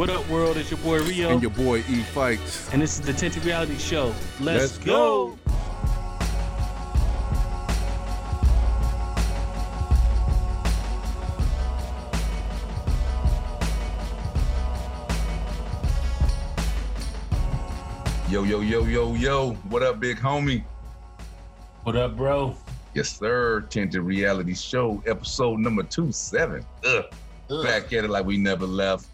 What up, world? It's your boy Rio. And your boy E Fikes. And this is the Tinted Reality Show. Let's, Let's go. go. Yo, yo, yo, yo, yo. What up, big homie? What up, bro? Yes, sir. Tinted Reality Show, episode number two seven. Ugh. Ugh. Back at it like we never left.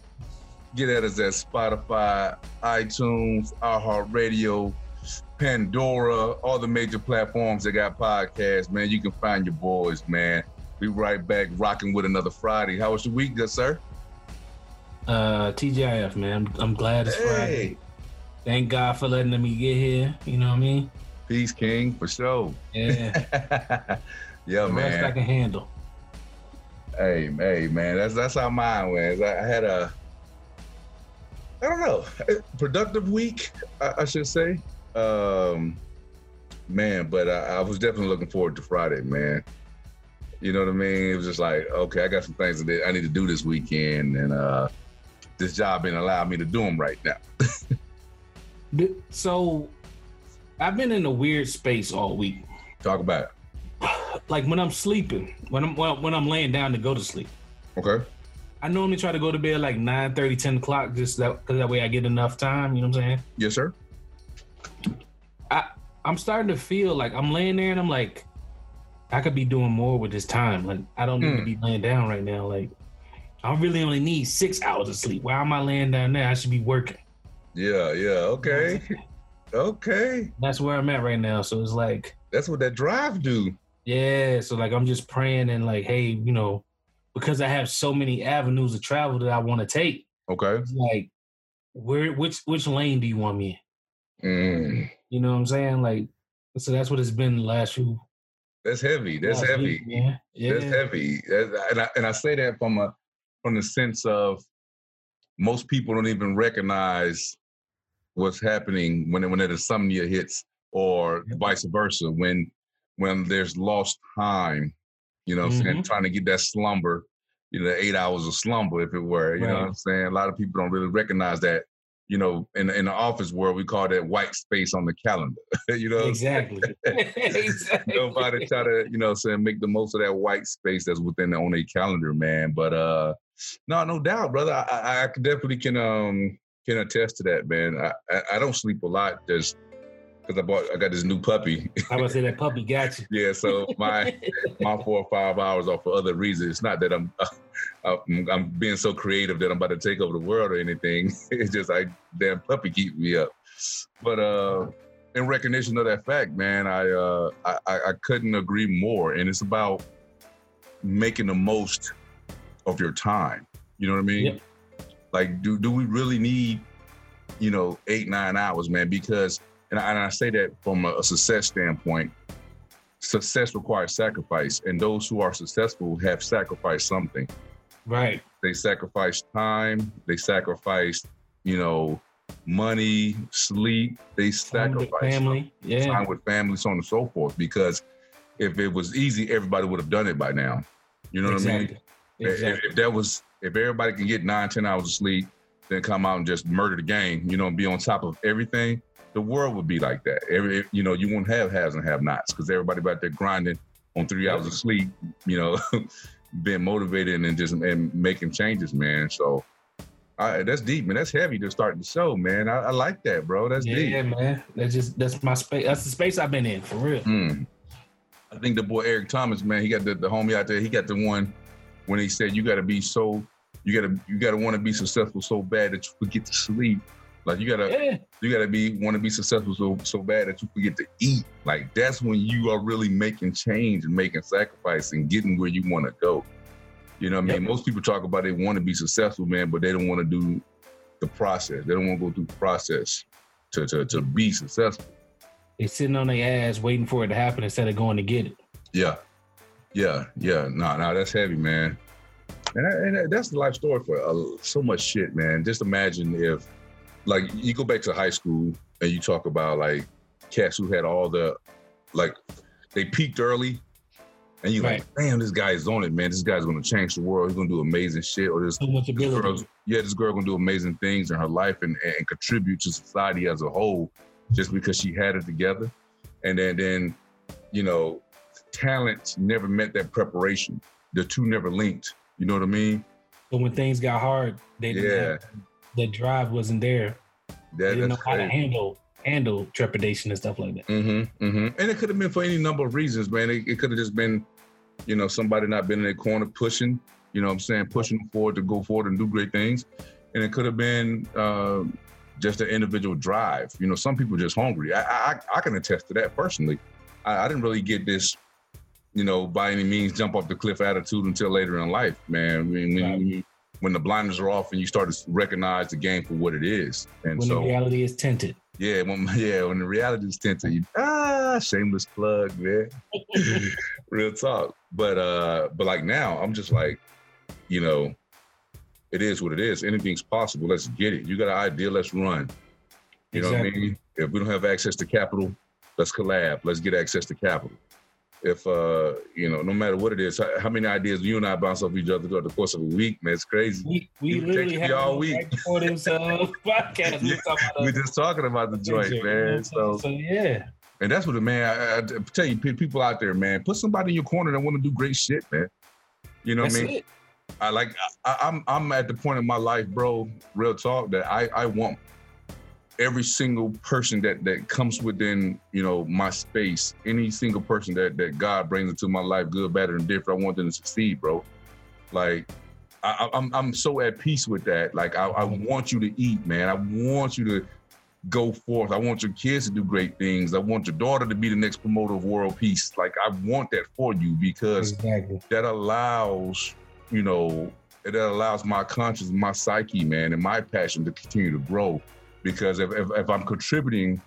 Get at us at Spotify, iTunes, iHeartRadio, Pandora, all the major platforms that got podcasts, man. You can find your boys, man. Be right back rocking with another Friday. How was your week, good sir? Uh, TGIF, man. I'm, I'm glad it's hey. Friday. Thank God for letting me get here. You know what I mean? Peace, King, for sure. Yeah. yeah, the man. Rest I can handle. Hey, hey, man. That's that's how mine went. I had a I don't know. Productive week, I, I should say. Um, man, but I, I, was definitely looking forward to Friday, man. You know what I mean? It was just like, okay, I got some things that I need to do this weekend, and uh, this job didn't allow me to do them right now. so, I've been in a weird space all week. Talk about it. Like when I'm sleeping, when I'm well, when I'm laying down to go to sleep. Okay. I normally try to go to bed like 9 30, 10 o'clock, just that because that way I get enough time. You know what I'm saying? Yes, sir. I I'm starting to feel like I'm laying there and I'm like, I could be doing more with this time. Like I don't need mm. to be laying down right now. Like I really only need six hours of sleep. Why am I laying down there? I should be working. Yeah, yeah, okay. okay. That's where I'm at right now. So it's like that's what that drive do. Yeah. So like I'm just praying and like, hey, you know, because I have so many avenues of travel that I want to take. Okay. like, where which which lane do you want me in? Mm. You know what I'm saying? Like, so that's what it's been the last few. That's heavy. That's heavy. Week, yeah. yeah. That's heavy. And I, and I say that from a from the sense of most people don't even recognize what's happening when when that insomnia hits, or vice versa. When when there's lost time you know mm-hmm. I'm saying? Trying to get that slumber, you know, eight hours of slumber, if it were, you right. know what I'm saying? A lot of people don't really recognize that, you know, in, in the office world, we call that white space on the calendar, you know? Exactly. exactly. Nobody try to, you know, saying make the most of that white space that's within the, on a calendar, man. But uh no, no doubt, brother. I, I, I definitely can um can attest to that, man. I, I, I don't sleep a lot just because I bought I got this new puppy. I was say that puppy got you. yeah, so my my four or five hours are for other reasons. It's not that I'm uh, I'm being so creative that I'm about to take over the world or anything. It's just I damn puppy keeps me up. But uh, in recognition of that fact, man, I, uh, I I couldn't agree more. And it's about making the most of your time. You know what I mean? Yep. Like, do do we really need, you know, eight nine hours, man? Because and I, and I say that from a, a success standpoint. Success requires sacrifice, and those who are successful have sacrificed something. Right. They sacrifice time. They sacrifice, you know, money, sleep. They sacrifice time family, yeah, time with family, so on and so forth. Because if it was easy, everybody would have done it by now. You know exactly. what I mean? Exactly. If, if that was, if everybody can get nine, ten hours of sleep, then come out and just murder the game, you know, and be on top of everything, the world would be like that. Every, you know, you won't have haves and have nots because everybody about there grinding on three hours of sleep, you know, being motivated and just and making changes, man. So I, that's deep, man. That's heavy to start the show, man. I, I like that, bro. That's yeah, deep. Yeah, man. That's just that's my space. That's the space I've been in for real. Mm. I think the boy Eric Thomas, man, he got the, the homie out there. He got the one when he said you got to be so you got to you got to want to be successful so bad that you forget to sleep. Like you gotta yeah. you gotta be want to be successful so so bad that you forget to eat. Like that's when you are really making change and making sacrifice and getting where you want to go. You know what I mean? Yep. Most people talk about they want to be successful, man, but they don't want to do the process. They don't want to go through the process to, to, to be successful. They're sitting on their ass waiting for it to happen instead of going to get it. Yeah. Yeah. Yeah. No, nah, no, nah, that's heavy, man. And, and that's the life story for uh, so much shit, man. Just imagine if like you go back to high school and you talk about like cats who had all the like they peaked early And you're Right. like, damn, this guy's on it, man. This guy's gonna change the world. He's gonna do amazing shit. Or this, So much ability. yeah, this girl gonna do amazing things in her life and, and contribute to society as a whole just because she had it together. And then then, you know, talent never met that preparation. The two never linked. You know what I mean? But when things got hard, they didn't Yeah. The drive wasn't there. They didn't know how to handle handle trepidation and stuff like that. Mm-hmm, mm-hmm. And it could have been for any number of reasons, man. It, it could have just been, you know, somebody not been in their corner pushing, you know what I'm saying, pushing forward to go forward and do great things. And it could have been uh, just an individual drive. You know, some people just hungry. I I, I can attest to that personally. I, I didn't really get this, you know, by any means jump off the cliff attitude until later in life, man. I mean, when, Right. you, when the blinders are off and you start to recognize the game for what it is. And When so the reality is tinted. yeah, when yeah, when the reality is tinted, you ah, shameless plug, man. Real talk. But uh, but like now, I'm just like, you know, it is what it is. Anything's possible. Let's get it. You got an idea, let's run. You know what I mean? If we don't have access to capital, let's collab. Let's get access to capital. If uh, you know, no matter what it is, how, how many ideas you and I bounce off each other throughout the course of a week, man? It's crazy. We we You literally had all week. this uh, podcast. We were We're just talking about the joint, man. So so yeah, And that's what the man. I, I I tell you, people out there, man, put somebody in your corner that want to do great shit, man. You know that's what I mean? it. I like. I, I'm I'm at the point in my life, bro. Real talk that I I want every single person that that comes within you know my space, any single person that that God brings into my life, good, bad, and different. I want them to succeed, bro. Like. I, I- I'm I'm so at peace with that. Like I, I want you to eat, man. I want you to go forth. I want your kids to do great things. I want your daughter to be the next promoter of world peace. Like I want that for you because Exactly. that allows, you know, that allows my conscience, my psyche, man, and my passion to continue to grow. Because if, if, if I'm contributing,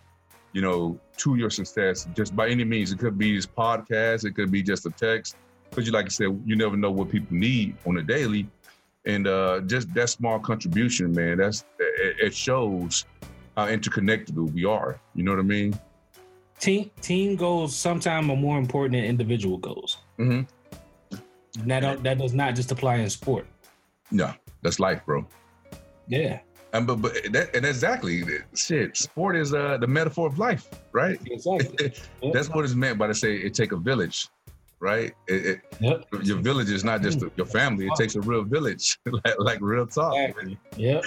you know, to your success, just by any means, it could be this podcast, it could be just a text. Because you like you said, you never know what people need on a daily. And uh, just that small contribution, man, that's it, it shows how interconnected we are. You know what I mean? Team team goals sometimes are more important than individual goals. Mhm. And that that does not just apply in sport. No, that's life, bro. Yeah, And but but that and exactly shit. Sport is uh the metaphor of life, right? exactly. That's what it's meant by to say it take a village, right? It, it, Yep. your village is not just your family; it takes a real village, like, like real talk, Exactly. Yep.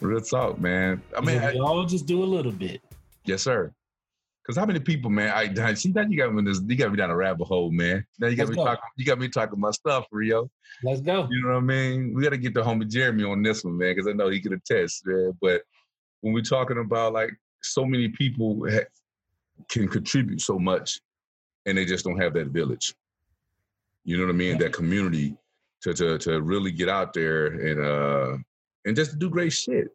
real talk, man. I mean, we all just do a little bit. yes, sir. Because how many people, man? I see that you got me in this, you got me down a rabbit hole, man. Now you got Let's me go. talking, you got me talking my stuff, Rio. Let's go. You know what I mean? We got to get the homie Jeremy on this one, man, because I know he could attest, man. But when we're talking about like so many people ha- can contribute so much, and they just don't have that village. You know what I mean? That community to to to really get out there and uh and just do great shit.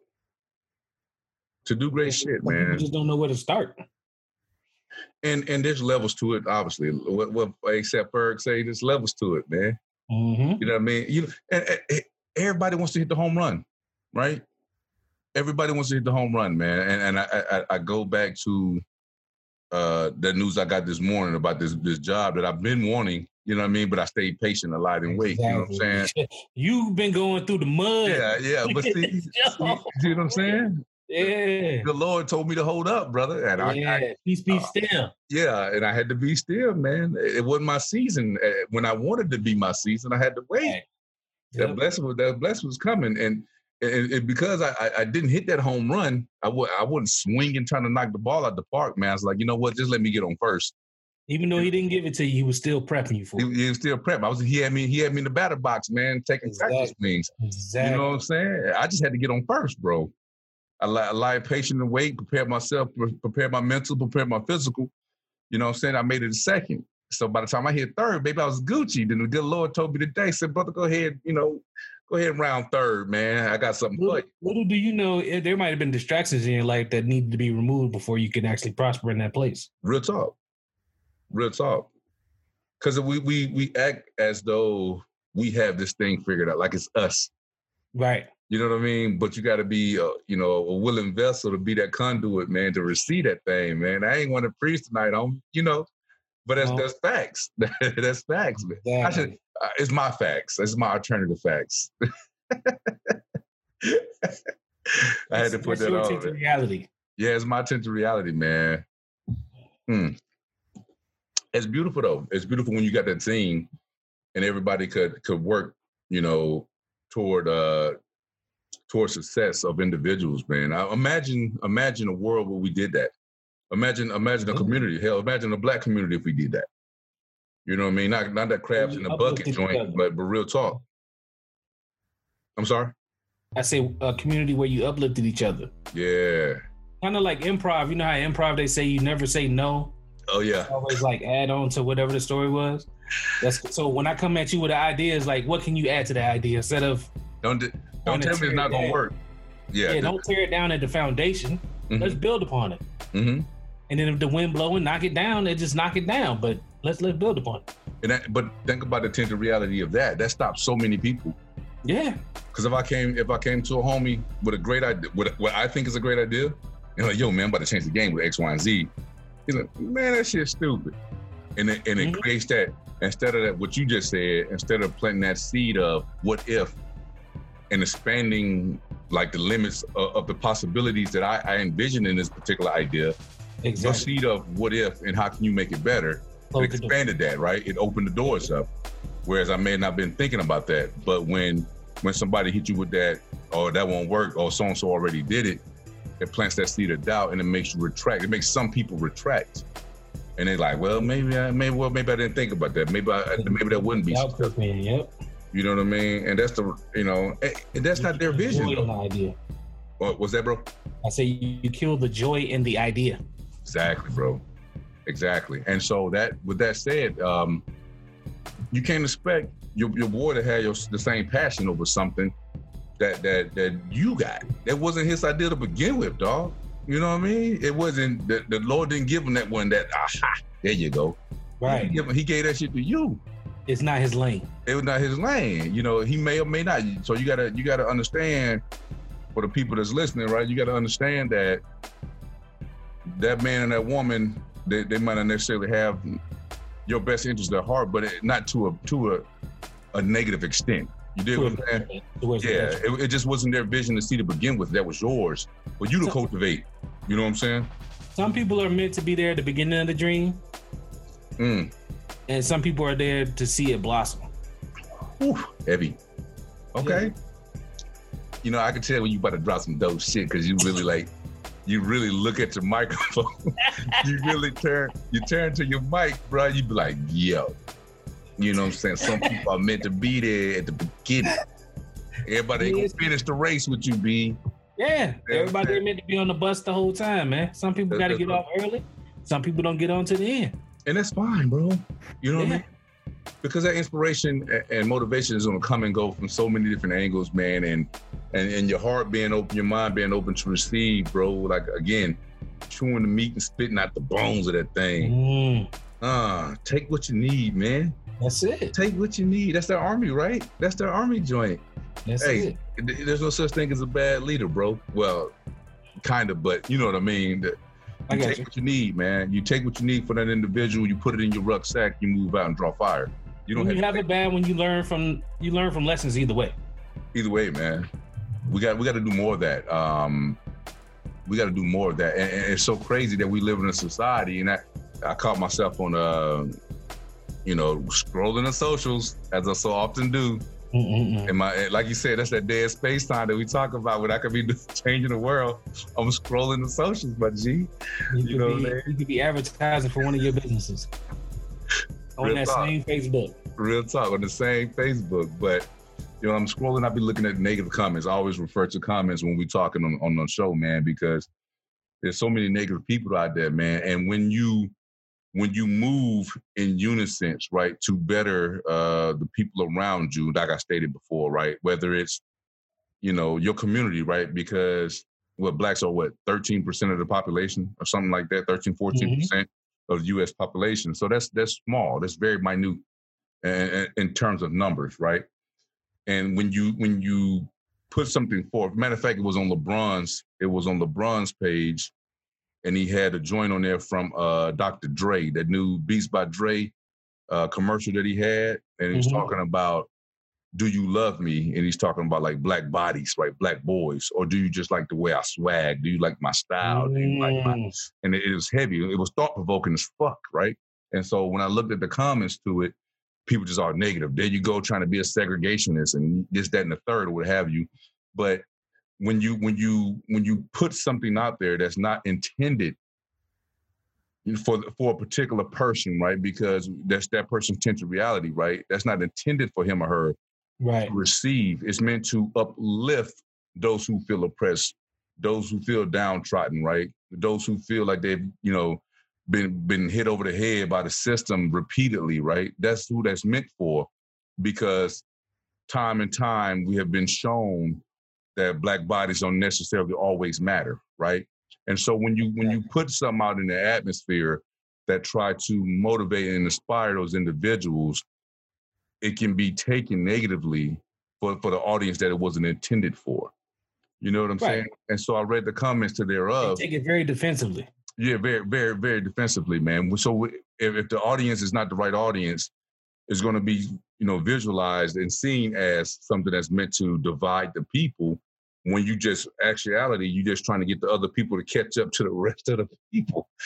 To do great shit, Some man. just don't know where to start. And and there's levels to it, obviously. What what A$AP Ferg say, there's levels to it, man. hmm You know what I mean? You and, and- and everybody wants to hit the home run, right? Everybody wants to hit the home run, man. And and I I, I go back to uh the news I got this morning about this this job that I've been wanting. You know what I mean? But I stayed patient a lot and wait. You know what I'm saying? You've been going through the mud. Yeah, yeah. But see, see, you know what I'm saying? Yeah. The Lord told me to hold up, brother, and I, yeah. I Peace be uh, still. yeah, and I had to be still, man. It wasn't my season. Uh, When I wanted to be my season, I had to wait. Right. that Yep. blessing was that blessing was coming, and and, and because I, I didn't hit that home run, I would I wasn't swinging trying to knock the ball out the park, man. I was like, you know what, just let me get on first. Even though he didn't give it to you, he was still prepping you for He, it. he was still prep. I was he had me he had me in the batter box, man, taking practice swings. Exactly. You know what I'm saying? I just had to get on first, bro. I, li- I lied patient and wait, prepare myself, pre- prepare my mental, prepare my physical. You know what I'm saying? I made it a second. So by the time I hit third, baby, I was Gucci. Then the good Lord told me today, said, brother, go ahead, you know, go ahead and round third, man. I got something for little, you. little do you know, eh, there might have been distractions in your life that needed to be removed before you could actually prosper in that place. Real talk. Real talk. Because we we we act as though we have this thing figured out, like it's us. Right. You know what I mean? But you got to be, a, you know, a willing vessel to be that conduit, man, to receive that thing, man. I ain't want to preach tonight. I'm, you know, but that's that's facts. that's facts, man. I should, uh, it's my facts. It's my alternative facts. I had to put that on. to reality. Yeah, it's my attempt to reality, man. Hmm. It's beautiful though. It's beautiful when you got that team and everybody could could work, you know, toward uh toward success of individuals, man. I imagine imagine a world where we did that. Imagine imagine a Mhm. community. Hell, imagine a black community if we did that. You know what I mean? Not not that crabs in a bucket joint, but but real talk. I'm sorry. I say a community where you uplifted each other. Yeah. Kind of like improv. You know how improv they say you never say no. Oh yeah. Always like add on to whatever the story was. That's so when I come at you with an idea, like what can you add to the idea instead of Don't don't tell me it's not it gonna down. work. yeah, Yeah. don't tear it down at the foundation. Let's build upon it. hmm And then if the wind blowing, knock it down. It just knock it down. But let's let's build upon it. And that, but think about the tinted reality of that. That stops so many people. Yeah. Because if I came, if I came to a homie with a great idea, with what I think is a great idea, and like, yo, man, I'm about to change the game with X, Y, and Z. He's like, man, that shit's stupid. And it, and it Mhm. creates that instead of that what you just said, instead of planting that seed of what if, and expanding like the limits of, of the possibilities that I, I envision in this particular idea. Your Exactly. seed of what if and how can you make it better it expanded that, right? It opened the doors up. Whereas I may not been thinking about that. But when when somebody hit you with that, oh, that won't work, or so and so already did it, it plants that seed of doubt and it makes you retract. It makes some people retract. And they're like, well, maybe I maybe well, maybe I didn't think about that. Maybe I maybe that wouldn't be Doubt successful. man. Yep. You know what I mean? And that's the you know, and and that's not their vision. The idea. What was that, bro? I say you, kill the joy in the idea. Exactly, bro. Exactly. And so that with that said, um, you can't expect your, your boy to have your, the same passion over something that that that you got. That wasn't his idea to begin with, dog. You know what I mean? It wasn't the, the Lord didn't give him that one that aha, there you go. He, Right. give him- he gave that shit to you. It's not his lane. It was not his lane. You know, he may or may not. So you gotta you gotta understand for the people that's listening, right? You gotta understand that that man and that woman, they, they might not necessarily have your best interest at heart, but it, not to a to a, a negative extent. You dig what I'm saying? Yeah, it, it just wasn't their vision to see to begin with. That was yours, for you to So- cultivate. You know what I'm saying? Some people are meant to be there at the beginning of the dream, Mm. And some people are there to see it blossom. Whew, heavy. Okay. You know, I can tell when you about to drop some dope shit because you really like, you really look at your microphone. you really turn, you turn to your mic, bro. You be like, yo. You know what I'm saying? Some people are meant to be there at the beginning. Everybody ain't gonna finish the race with you, B. Yeah, Yeah, everybody meant to be on the bus the whole time, man. Some people got to get off early. Some people don't get on to the end. And that's fine, bro. You know what I mean? Because that inspiration and motivation is gonna come and go from so many different angles, man. And and, and your heart being open, your mind being open to receive, bro. Like again, chewing the meat and spitting out the bones of that thing. Mm, Uh, take what you need, man. that's it. Take what you need. That's their army, right? That's their army joint. That's Hey. it. Th- There's no such thing as a bad leader, bro. Well, kind of, but you know what I mean. I You take you. what you need, man. You take what you need for that individual. You put it in your rucksack. You move out and draw fire. You don't When you have, have it bad when you learn from you learn from lessons either way. either way, man. We got we got to do more of that. Um, we got to do more of that. And, and it's so crazy that we live in a society, and I I caught myself on uh, you know, scrolling the socials as I so often do. Mm-mm-mm. And my eh, like you said, that's that dead space time that we talk about when I could be changing the world. I'm scrolling the socials, but gee, You, You could know be, I mean? you could be advertising for one of your businesses on Real that talk. same Facebook. real talk on the same Facebook. But you know, I'm scrolling, I'll be looking at negative comments. I always refer to comments when we talking on, on the show, man, because there's so many negative people out there, man. And when you when you move in unison, right, to better uh the people around you, like I stated before, right? Whether it's, you know, your community, right? Because what blacks are what 13% of the population or something like that, 13, 14% of the US population. So that's that's small, that's very minute in, in terms of numbers, right? And when you when you put something forth, matter of fact, it was on LeBron's, it was on LeBron's page and he had a joint on there from uh, Dr. Dre, that new Beats by Dre uh, commercial that he had, and he's Mhm. talking about, "Do you love me?" And he's talking about like black bodies, right, black boys, or do you just like the way I swag? Do you like my style? Do you like my Mm. and it, it was heavy. It was thought provoking as fuck, right? And so when I looked at the comments to it, people just are negative. There you go, trying to be a segregationist and this, that, and the third, or what have you. But when you when you when you put something out there that's not intended for for a particular person, right? Because that's that person's tinted reality, right? That's not intended for him or her Right. to receive. It's meant to uplift those who feel oppressed, those who feel downtrodden, right? Those who feel like they've, you know, been been hit over the head by the system repeatedly, right? That's who that's meant for, because time and time we have been shown that black bodies don't necessarily always matter, right? And so when you when you put something out in the atmosphere that try to motivate and inspire those individuals, it can be taken negatively for, for the audience that it wasn't intended for. You know what I'm Right. saying? And so I read the comments to They thereof. take it very defensively. Yeah, very, very, very defensively, man. So if, if the audience is not the right audience, it's going to be, you know, visualized and seen as something that's meant to divide the people. When you just actuality, you just trying to get the other people to catch up to the rest of the people.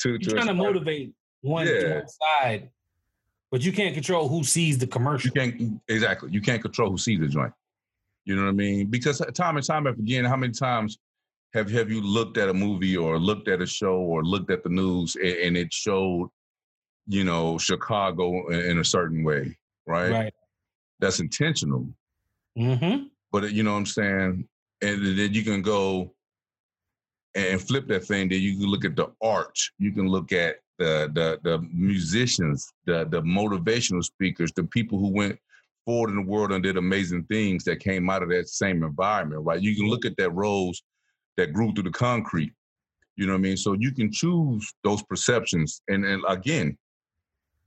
To, You're trying to motivate one, Yeah. one side, but you can't control who sees the commercial. You can't exactly. You can't control who sees the joint. You know what I mean? Because time and time again, how many times have have you looked at a movie or looked at a show or looked at the news and, and it showed, you know, Chicago in, in a certain way, right? Right. That's intentional. Mm-hmm. But you know what I'm saying? And then you can go and flip that thing. Then you can look at the art. You can look at the the the musicians, the the motivational speakers, the people who went forward in the world and did amazing things that came out of that same environment, right? You can look at that rose that grew through the concrete. You know what I mean? So you can choose those perceptions, and and again,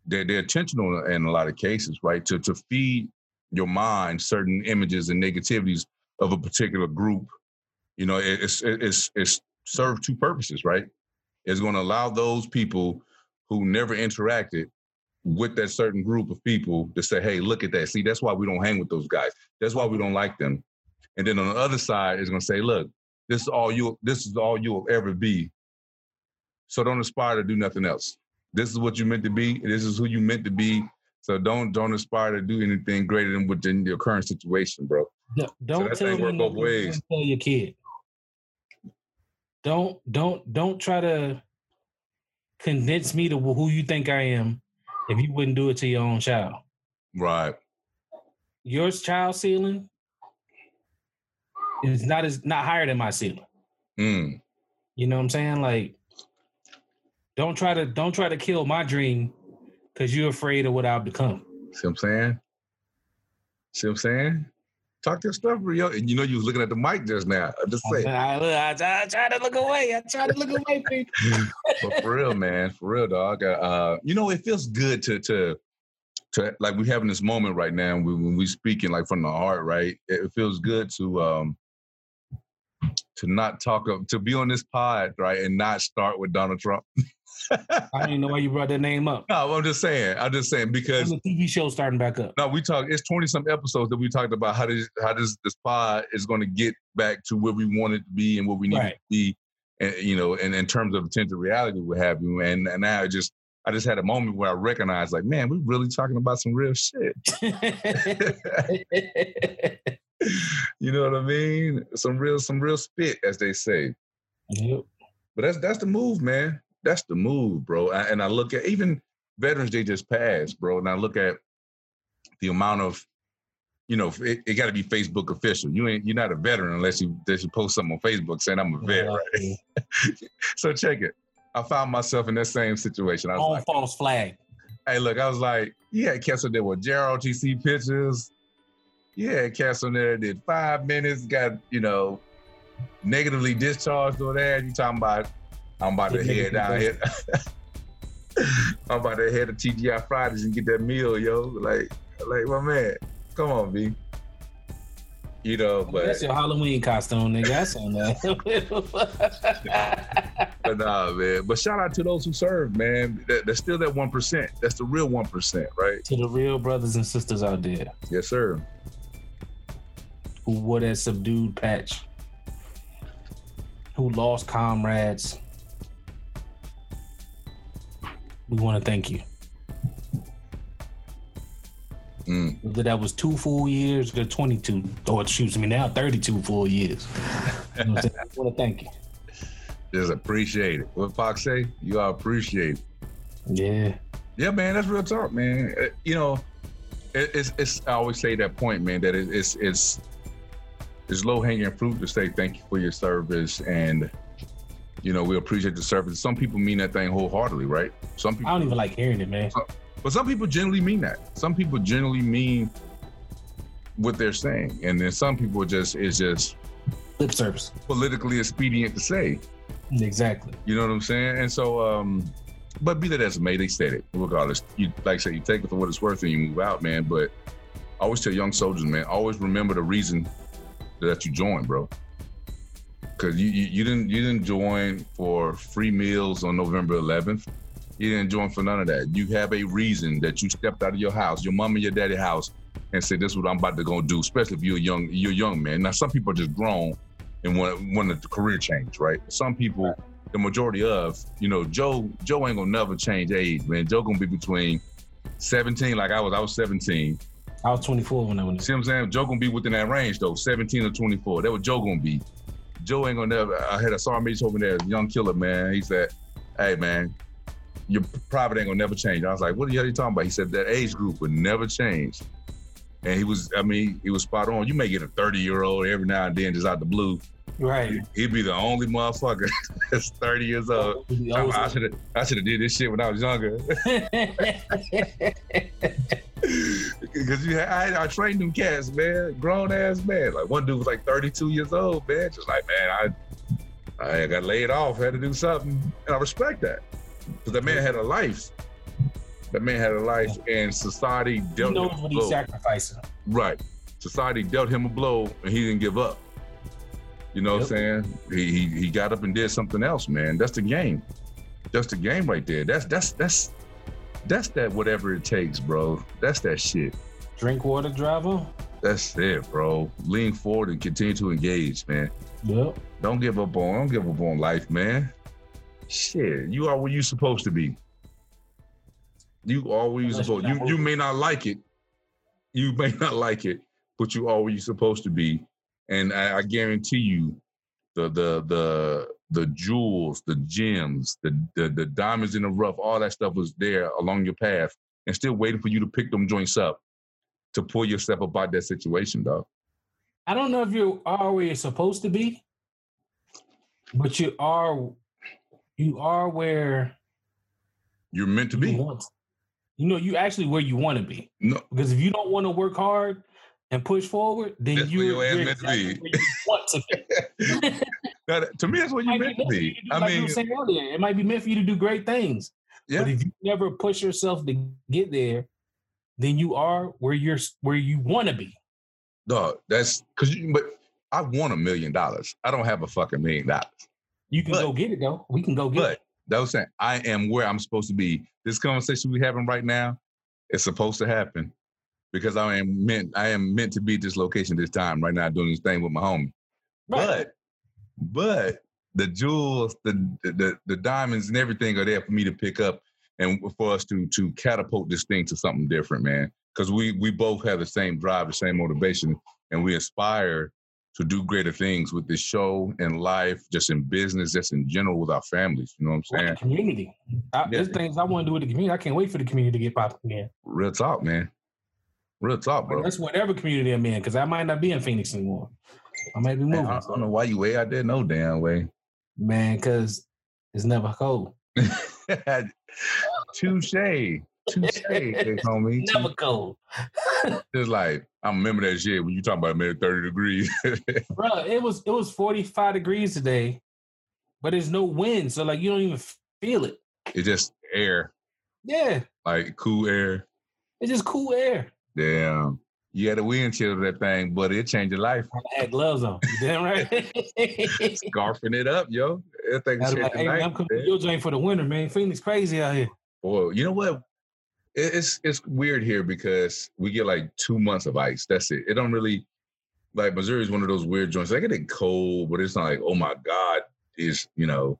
they're they're intentional in a lot of cases, right? To to feed your mind certain images and negativities of a particular group. You know, it's it's it's served two purposes, right? It's going to allow those people who never interacted with that certain group of people to say, "Hey, look at that. See, that's why we don't hang with those guys. That's why we don't like them." And then on the other side is going to say, "Look, this is all you. This is all you'll ever be. So don't aspire to do nothing else. This is what you meant to be. This is who you meant to be. So don't don't aspire to do anything greater than within your current situation, bro. No, don't that tell me work both you ways. Tell your kid. Don't don't don't try to convince me to who you think I am if you wouldn't do it to your own child. Right. Your child ceiling is not as not higher than my ceiling. Mm. You know what I'm saying? Like, don't try to don't try to kill my dream because you're afraid of what I'll become. See what I'm saying? See what I'm saying? Talk your stuff, Rio. And you know you was looking at the mic just now. I'm just saying. I, I, I, I try to look away. I try to look away. But for real, man, for real, dog. Uh, Uh, you know, it feels good to to to like we having this moment right now when, when we speaking like from the heart, right? It feels good to um to not talk of to be on this pod, right, and not start with Donald Trump. I didn't know why you brought that name up. No, I'm just saying. I'm just saying because a TV show starting back up. no, we talked. It's twenty some episodes that we talked about how this how this this pod is going to get back to where we want it to be and what we need Right. to be, and you know, and in terms of attentive reality, what have you. And, and now I just I just had a moment where I recognized, like, man, we're really talking about some real shit. you know what I mean? Some real some real spit, as they say. Yep. But that's that's the move, man. That's the move, bro. I, and I look at even Veterans Day just passed, bro, and I look at the amount of, you know, it, it got to be Facebook official. You ain't you're not a veteran unless you unless you post something on Facebook saying I'm a vet, right? So check it. I found myself in that same situation. I was On like, false flag. hey, look, I was like, yeah, on there with JROTC pictures. Yeah, cats on there did five minutes, got, you know, negatively discharged or that. You talking about, I'm about to head down here. I'm about to head to TGI Fridays and get that meal, yo. Like, like my man, come on, B. You know, oh, but that's your Halloween costume, nigga. That's on that. but nah, man. But shout out to those who serve, man. That, that's still that one percent. That's the real one percent, right? To the real brothers and sisters out there. Yes, sir. Who wore that subdued patch? Who lost comrades? We want to thank you. Mm. Whether that was two full years or 22, or excuse me, now 32 full years. You know i want to thank you. Just appreciate it. What Fox say? You all appreciate it. Yeah. Yeah, man, that's real talk, man. Uh, you know, it's, it's, I always say that point, man, that it's, it's, it's low hanging fruit to say thank you for your service and, you know, we appreciate the service. Some people mean that thing wholeheartedly, right? Some people. I don't even like hearing it, man. Some, but some people generally mean that. Some people generally mean what they're saying, and then some people just is just lip service, politically expedient to say. Exactly. You know what I'm saying? And so, um, but be that as it may, they said it. Regardless, you like I said, you take it for what it's worth and you move out, man. But I always tell young soldiers, man, always remember the reason that you joined, bro. Cause you, you, you didn't you didn't join for free meals on November 11th. You didn't join for none of that. You have a reason that you stepped out of your house, your mom and your daddy house, and said, "This is what I'm about to go do." Especially if you're young, you're young man. Now, some people are just grown and want want the career change, right? Some people, the majority of, you know, Joe Joe ain't gonna never change age, man. Joe gonna be between 17, like I was. I was 17. I was 24 when I went. See what I'm saying? Joe gonna be within that range though, 17 or 24. That was Joe gonna be. Joe ain't gonna never. I had a sergeant over there, young killer man. He said, "Hey man, your private ain't gonna never change. I was like, what the hell are you talking about? He said that age group would never change. And he was, I mean, he was spot on. You may get a 30 year old every now and then just out the blue. Right. He'd be the only motherfucker that's 30 years old. I should have I should have did this shit when I was younger. Because you had, I, I trained them cats, man, grown ass man. Like one dude was like 32 years old, man. Just like, man, I I got laid off, had to do something. And I respect that. Because that man had a life. That man had a life, and society dealt he knows him what he's sacrificing. Right. Society dealt him a blow, and he didn't give up. You know yep. what I'm saying? He, he he got up and did something else, man. That's the game. That's the game right there. That's that's that's that's that whatever it takes, bro. That's that shit. Drink water, driver. That's it, bro. Lean forward and continue to engage, man. Yep. Don't give up on don't give up on life, man. Shit, you are where you supposed to be. You are where you supposed. You you may not like it. You may not like it, but you are where you supposed to be. And I, I guarantee you, the the the the jewels, the gems, the, the the diamonds in the rough, all that stuff was there along your path, and still waiting for you to pick them joints up to pull yourself up out that situation, dog. I don't know if you are where you're supposed to be, but you are you are where you're meant to be. You, want, you know, you actually where you want to be. No, because if you don't want to work hard and push forward, then that's you're, where you're exactly be. you want to be. that, to me, that's what you're meant to be. I like mean, you saying earlier, it might be meant for you to do great things. Yeah. But if you never push yourself to get there, then you are where you're where you want to be. Dog, that's because you. but I want a million dollars. I don't have a fucking million dollars. You can but, go get it though. We can go get but, it. That was saying I am where I'm supposed to be. This conversation we having right now is supposed to happen because I am meant I am meant to be at this location this time right now doing this thing with my homie. Right. But but the jewels, the, the the diamonds and everything are there for me to pick up and for us to to catapult this thing to something different, man. Because we we both have the same drive, the same motivation, and we aspire to do greater things with this show and life, just in business, just in general with our families. You know what I'm saying? With the community. I. There's things I want to do with the community. I can't wait for the community to get popping again. Real talk, man. Real talk, bro. That's whatever community I'm in, because I might not be in Phoenix anymore. I might be moving. Man, I don't know why you way out there no damn way. Man, because it's never cold. Touche. Touche, homie. Never cold. It's like I remember that shit when you talk about maybe 30 degrees. Bro, it was it was 45 degrees today, but there's no wind. So like you don't even feel it. It's just air. Yeah. Like cool air. It's just cool air. Damn. You had a windshield of that thing, but it changed your life. I had gloves on. You damn right. Scarfing it up, yo. That thing changed like, hey, life. I'm coming man. to your joint for the winter, man. Phoenix crazy out here. Well, you know what? It's it's weird here because we get like two months of ice. That's it. It don't really like Missouri is one of those weird joints. Like it cold, but it's not like, oh my God, is you know,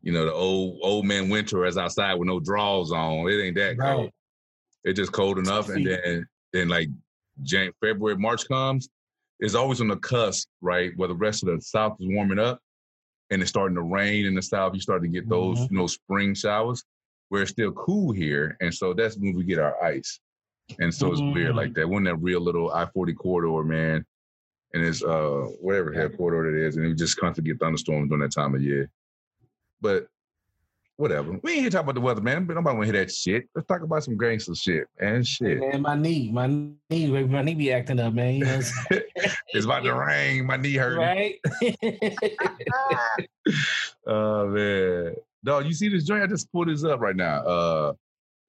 you know, the old old man winter is outside with no drawers on. It ain't that cold. Right. It's just cold enough. And then then like Jan- February, March comes, it's always on the cusp, right? Where the rest of the south is warming up and it's starting to rain in the south. You start to get those, Mhm. you know, spring showers where it's still cool here. And so that's when we get our ice. And so it's weird Mm. like that. When that real little I 40 corridor, man. And it's uh whatever head corridor it is, and we just constantly get thunderstorms during that time of year. But whatever. We ain't here talking about the weather, man. But nobody want to hear that shit. Let's talk about some gangster shit, and Shit. Man, my knee, my knee, my knee be acting up, man. You know it's about to rain. My knee hurting. right? Oh man. Dog, you see this joint? I just pulled this up right now. Uh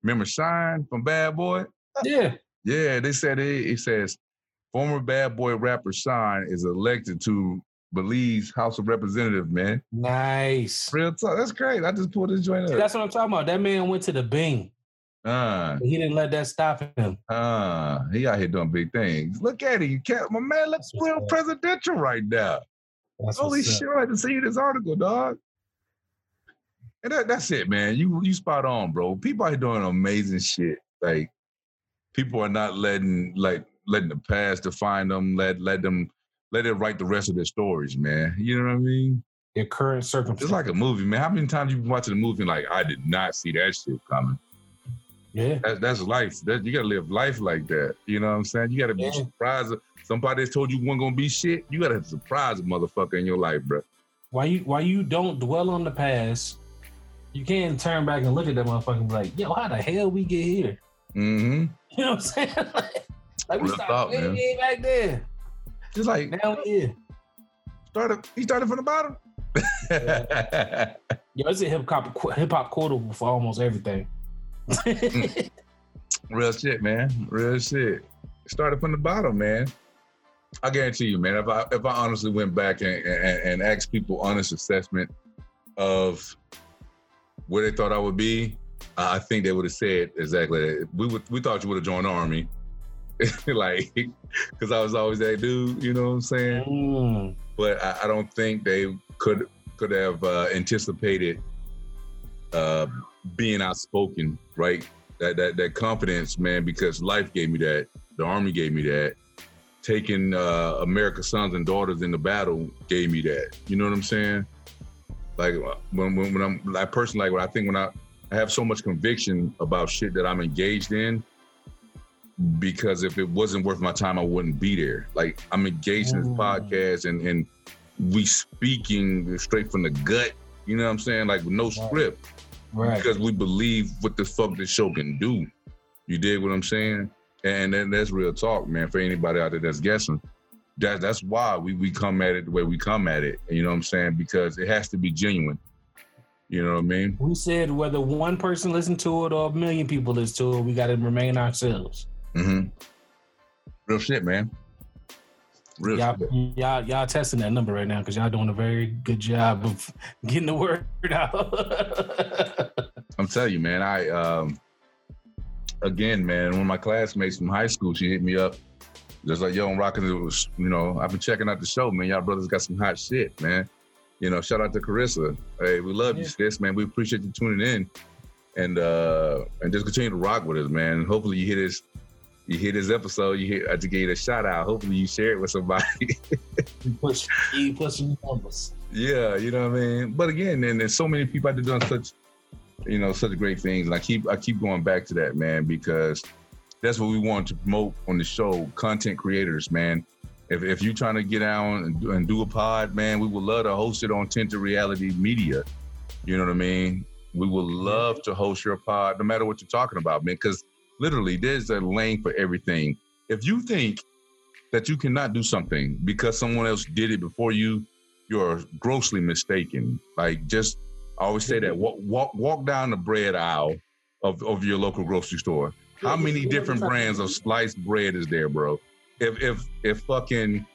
remember Shyne from Bad Boy? yeah. Yeah, they said it, it says former Bad Boy rapper Shyne is elected to Belize House of Representatives, man. Nice. Real talk. That's great. I just pulled this joint up. that's what I'm talking about. That man went to the Bing. Uh, He didn't let that stop him. uh, he out here doing big things. Look at him. You can't, my man looks real up. presidential right now. That's Holy what's up. shit! I had to see this article, dog. And that, that's it, man. You you spot on, bro. People are doing amazing shit. Like people are not letting like letting the past define them. Let let them let it write the rest of their stories, man. You know what I mean? Your current circumstances. It's like a movie, man. How many times you been watching a movie and like I did not see that shit coming? yeah. That, that's life. That you gotta live life like that. You know what I'm saying? You gotta be Yeah. surprised. Somebody that's told you wasn't gonna be shit. You gotta surprise a motherfucker in your life, bro. Why you why you don't dwell on the past? You can't turn back and look at that motherfucker and be like, yo, how the hell we get here? Mm-hmm. You know what I'm saying? like, like we started thought, way man. way back there. Just like Now here. started. He started from the bottom. Yo, it's a hip hop hip hop quarter for almost everything. Real shit, man. Real shit. Started from the bottom, man. I guarantee you, man. If I if I honestly went back and and, and asked people honest assessment of where they thought I would be, I think they would have said exactly that. We would we thought you would have joined the army, like because I was always that dude. You know what I'm saying? Mm, but I, I don't think they could could have uh, anticipated uh, being outspoken, right? That that that confidence, man, because life gave me that, the army gave me that, taking uh, America's sons and daughters in the battle gave me that. You know what I'm saying? Like when when, when I'm like personally, like when I think when I I have so much conviction about shit that I'm engaged in. Because if it wasn't worth my time, I wouldn't be there. Like I'm engaged in this Mm. podcast and and we speaking straight from the gut. You know what I'm saying? Like with no script right. because we believe what the fuck this show can do. You dig what I'm saying? And then that's real talk, man. For anybody out there that's guessing, that that's why we we come at it the way we come at it. You know what I'm saying? Because it has to be genuine. You know what I mean? We said whether one person listened to it or a million people listen to it, we got to remain ourselves. Mm-hmm. Real shit, man. Real Y'all, shit. y'all, y'all testing that number right now because y'all doing a very good job of getting the word out. I'm telling you, man. I um again, man. One of my classmates from high school, she hit me up, just like, "Yo, I'm rocking it." Was you know, I've been checking out the show, man. Y'all brothers got some hot shit, man. You know, shout out to Carissa. Hey, we love you, sis, man. We appreciate you tuning in, and uh and just continue to rock with us, man. Hopefully, you hear this. You hear this episode, you hear I just gave you a shout out. Hopefully you share it with somebody. you push, you pushing numbers. Yeah, you know what I mean. But again, and there's so many people out there doing such, you know, such great things, and I keep I keep going back to that, man, because that's what we want to promote on the show. Content creators, man. If if you're trying to get out and do, and do a pod, man, we would love to host it on Tinted Reality Media. You know what I mean? We would love to host your pod, no matter what you're talking about, man. Because literally, there's a lane for everything. If you think that you cannot do something because someone else did it before you, you're grossly mistaken. Like just I always say that walk walk, walk down the bread aisle of, of your local grocery store How many different brands of sliced bread is there, bro? If if if fucking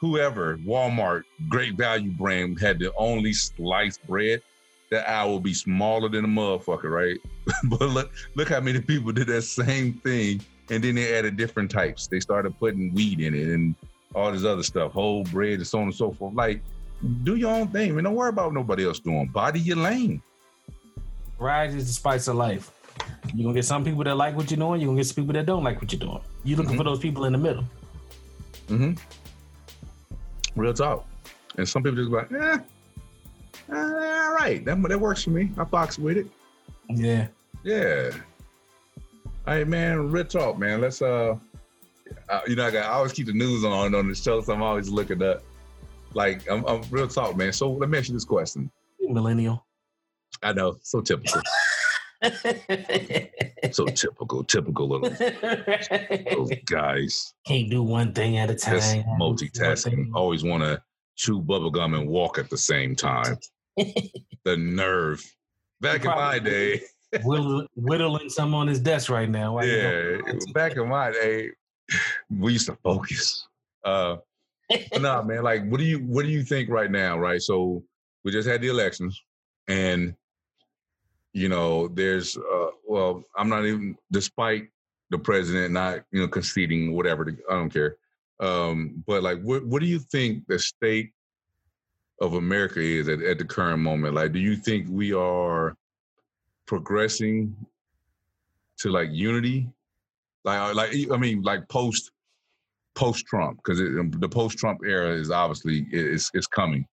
whoever Walmart Great Value brand had the only sliced bread, that aisle will be smaller than a motherfucker, right? but look look how many people did that same thing, and then they added different types. They started putting wheat in it and all this other stuff, whole bread and so on and so forth. Like, do your own thing, man. Don't worry about nobody else doing. Body your lane. Ride is the spice of life. You're gonna get some people that like what you're doing, you're gonna get some people that don't like what you're doing. You're looking Mhm. for those people in the middle. Mm-hmm. Real talk. And some people just like, eh, eh, all right, that, that works for me. I box with it. Yeah. Yeah. All right, man. Real talk, man. Let's uh, uh you know, I, got, I always keep the news on on the show, so I'm always looking up. Like, I'm, I'm real talk, man. So let me ask you this question. Millennial. I know, so typical, so typical, typical of those guys. Can't do one thing at a time. That's Have to do one multitasking. Always want to chew bubblegum and walk at the same time. The nerve. Back in my day, Whittling, some on his desk right now. Why yeah, back in my day, we used to focus. Uh, but nah, man, like, what do you what do you think right now? Right, so we just had the elections, and you know, there's uh, well, I'm not even despite the president not you know conceding whatever. I don't care. Um, but like, what what do you think the state of America is at, at the current moment? Like, do you think we are progressing to like unity? Like, uh, like I mean, like post post Trump, because the post Trump era is obviously is is coming.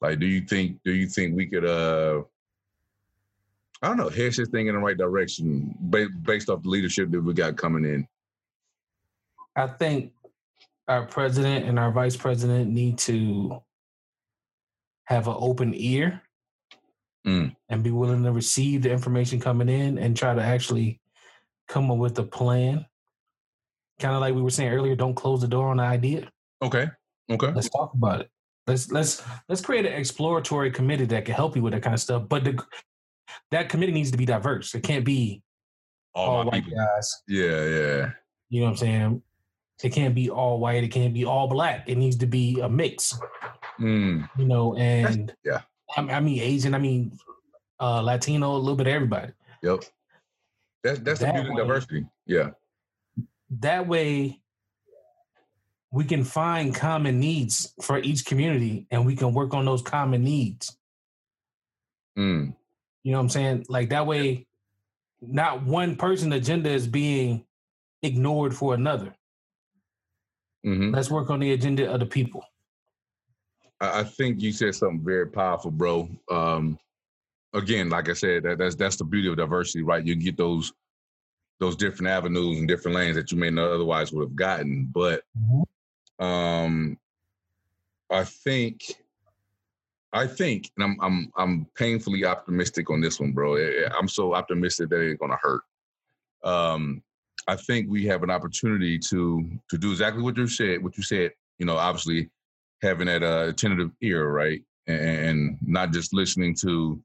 Like, do you think do you think we could uh I don't know, head this thing in the right direction ba- based off the leadership that we got coming in? I think our president and our vice president need to have an open ear Mm. and be willing to receive the information coming in and try to actually come up with a plan. Kind of like we were saying earlier, don't close the door on the idea. Okay. Okay. Let's talk about it. Let's let's let's create an exploratory committee that can help you with that kind of stuff. But the, that committee needs to be diverse. It can't be All, all white people. guys. Yeah, yeah. You know what I'm saying? It can't be all white. It can't be all black. It needs to be a mix. Mm. You know, and yeah. I, I mean Asian. I mean uh, Latino. A little bit of everybody. Yep. That's that's the That beauty of diversity. Yeah. That way, we can find common needs for each community, and we can work on those common needs. Mm. You know what I'm saying? Like that way, not one person agenda is being ignored for another. Hmm Let's work on the agenda of the people. I, think you said something very powerful, bro. Um, again, like I said, that, that's that's the beauty of diversity, right? You get those those different avenues and different lanes that you may not otherwise would have gotten. But um, I think, I think, and I'm I'm I'm painfully optimistic on this one, bro. I'm so optimistic that it ain't gonna hurt. Um, I think we have an opportunity to to do exactly what you said. What you said, you know, obviously having that uh, attentive ear, right, and, and not just listening to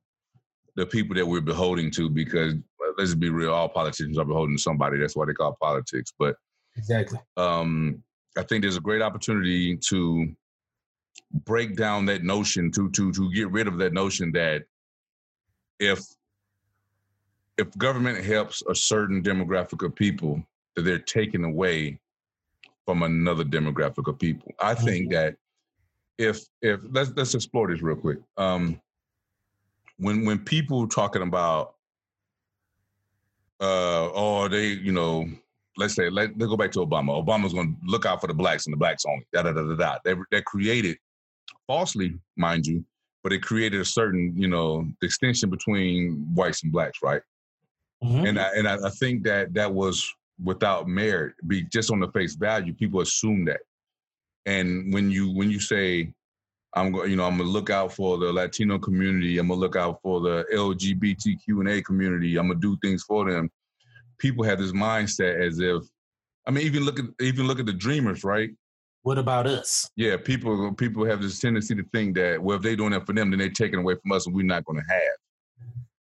the people that we're beholding to, because let's be real, all politicians are beholden to somebody. That's why they call it politics. But Exactly. um, I think there's a great opportunity to break down that notion to to to get rid of that notion that if if government helps a certain demographic of people, that they're taking away from another demographic of people. I think that if if let's let's explore this real quick. Um, when when people talking about uh oh they you know let's say let, let's go back to Obama. Obama's going to look out for the blacks and the blacks only. Da da da da da. That that created falsely, mind you, but it created a certain you know distinction between whites and blacks, right? Mhm. And I, and I, think that that was without merit. Be just on the face value, people assume that. And when you when you say, I'm going, you know, I'm gonna look out for the Latino community. I'm gonna look out for the LGBTQ and A community. I'm gonna do things for them. People have this mindset as if, I mean, even look at even look at the dreamers, right? What about us? Yeah, people people have this tendency to think that well, if they're doing that for them, then they're taking away from us, and we're not going to have.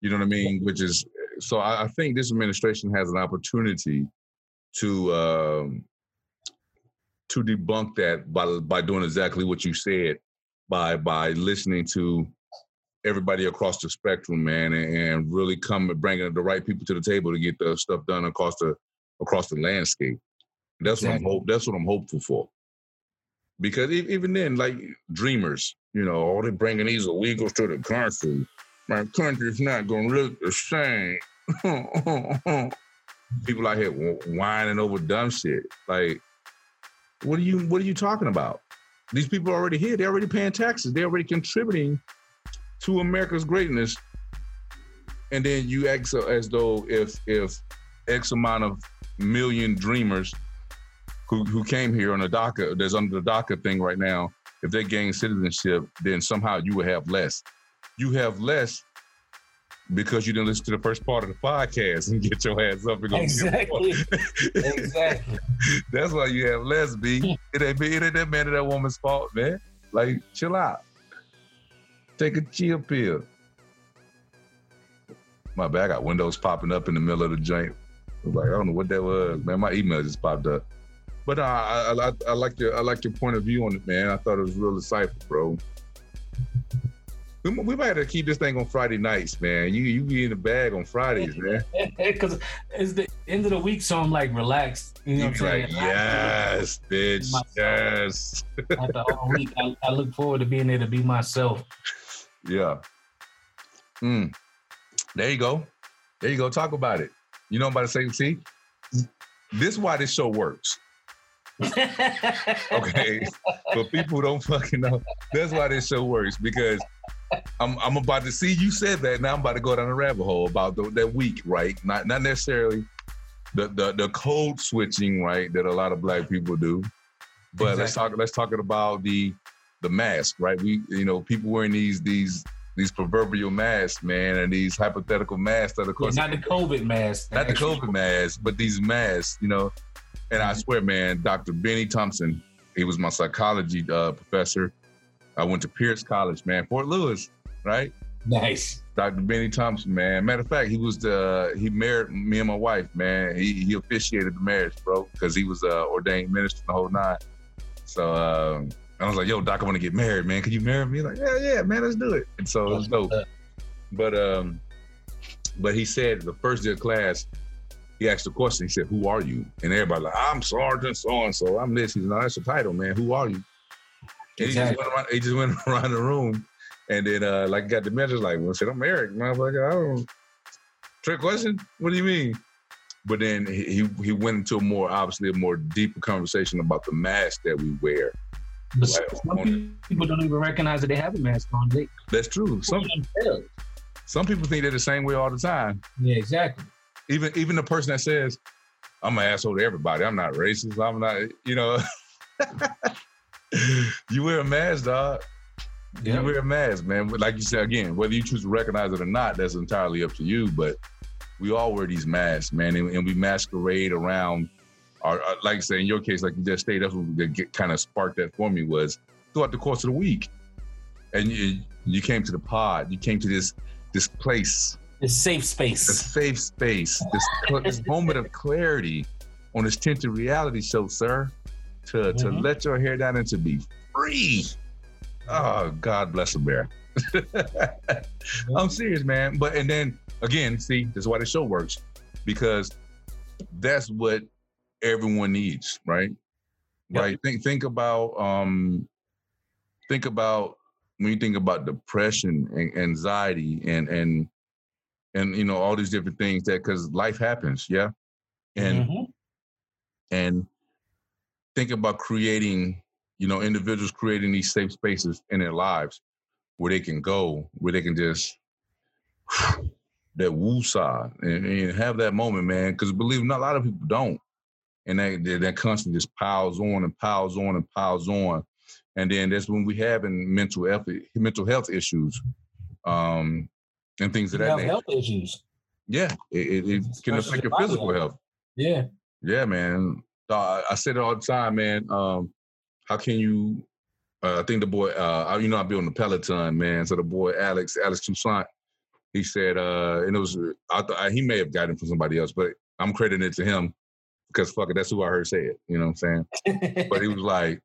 You know what I mean? Which is so I, I think this administration has an opportunity to um, to debunk that by by doing exactly what you said, by by listening to everybody across the spectrum, man, and, and really come bringing the right people to the table to get the stuff done across the across the landscape. That's exactly. what I'm hope. That's what I'm hopeful for. Because even then, like dreamers, you know, all they bringing these illegals to the country. My country's not gonna look the same. People out here whining over dumb shit. Like, what are you? What are you talking about? These people are already here. They're already paying taxes. They're already contributing to America's greatness. And then you act as though if if X amount of million dreamers who who came here on the DACA, there's under the DACA thing right now. If they gain citizenship, then somehow you will have less. You have less because you didn't listen to the first part of the podcast and get your ass up and go. Exactly. exactly. That's why you have less, B. It ain't, it ain't that man or that woman's fault, man. Like, chill out. Take a chill pill. My bad, I got windows popping up in the middle of the joint. I was like, I don't know what that was, man. My email just popped up. But uh, I, I, I like your I like your point of view on it, man. I thought it was real insightful, bro. We, we might have to keep this thing on Friday nights, man. You you be in the bag on Fridays, man. Because it's the end of the week, so I'm like relaxed. You know what I'm saying? Like, yes, bitch. Yes. After all week, I, I, look forward to being there to be myself. Yeah. Mm. There you go. There you go. Talk about it. You know about the same see? This is why this show works. okay. but people don't fucking know. That's why this show works because I'm I'm about to see you said that. Now I'm about to go down a rabbit hole about the, that week, right? Not not necessarily the, the the code switching, right, that a lot of black people do. But exactly. let's talk let's talk about the the mask, right? We you know, people wearing these these these proverbial masks, man, and these hypothetical masks that of course yeah, not the COVID mask. Not the COVID mask, but these masks, you know. And I mm-hmm. swear, man, Dr. Benny Thompson, he was my psychology uh, professor. I went to Pierce College, man, Fort Lewis, right? Nice. Dr. Benny Thompson, man. Matter of fact, he was the he married me and my wife, man. He he officiated the marriage, bro, because he was uh, ordained minister the whole nine. So um, I was like, "Yo, Doc, I want to get married, man. Can you marry me?" Like, "Yeah, yeah, man, let's do it." And so it was dope. But um, but he said the first day of class, he asked the question. He said, "Who are you?" And everybody like, "I'm Sergeant so and so. I'm this." He's like, "No, that's the title, man. Who are you?" Exactly. He, just around, he, just went around, the room, and then uh, like got the message like, "Well, shit, I'm Eric, motherfucker. I don't." Trick question? What do you mean? But then he he went into a more obviously a more deeper conversation about the mask that we wear. But some people don't even recognize that they have a mask on. They, That's true. Some some people think they're the same way all the time. Yeah, exactly. Even even the person that says, "I'm an asshole to everybody. I'm not racist. I'm not," you know. you wear a mask, dog. Yep. You wear a mask, man. Like you said again, whether you choose to recognize it or not, that's entirely up to you. But we all wear these masks, man, and, and we masquerade around. Our, our, like I said, in your case, like you just stated, that's what kind of sparked that for me was throughout the course of the week, and you you came to the pod, you came to this this place, this safe space, a safe space, this this moment of clarity on this tinted reality show, sir to mm-hmm. to let your hair down and to be free. Oh, God bless America. I'm serious, man. But and then again, see, this is why the show works because that's what everyone needs, right? Yep. Right. Think think about um think about when you think about depression and anxiety and and and you know all these different things that because life happens, yeah, and mm-hmm. and think about creating, you know, individuals creating these safe spaces in their lives where they can go, where they can just that woosah and, and have that moment, man. Because believe it not, a lot of people don't, and that that constantly just piles on and piles on and piles on, and then that's when we having mental health mental health issues, um, and things of that nature. Health issues. Yeah, it, it, it can affect your physical health. Yeah. Yeah, man. I, I said it all the time, man. Um, how can you? Uh, I think the boy, uh, you know, I be on the Peloton, man. So the boy Alex, Alex Toussaint, he said, uh, and it was I thought he may have gotten it from somebody else, but I'm crediting it to him because fuck it, that's who I heard say it. You know what I'm saying? but he was like,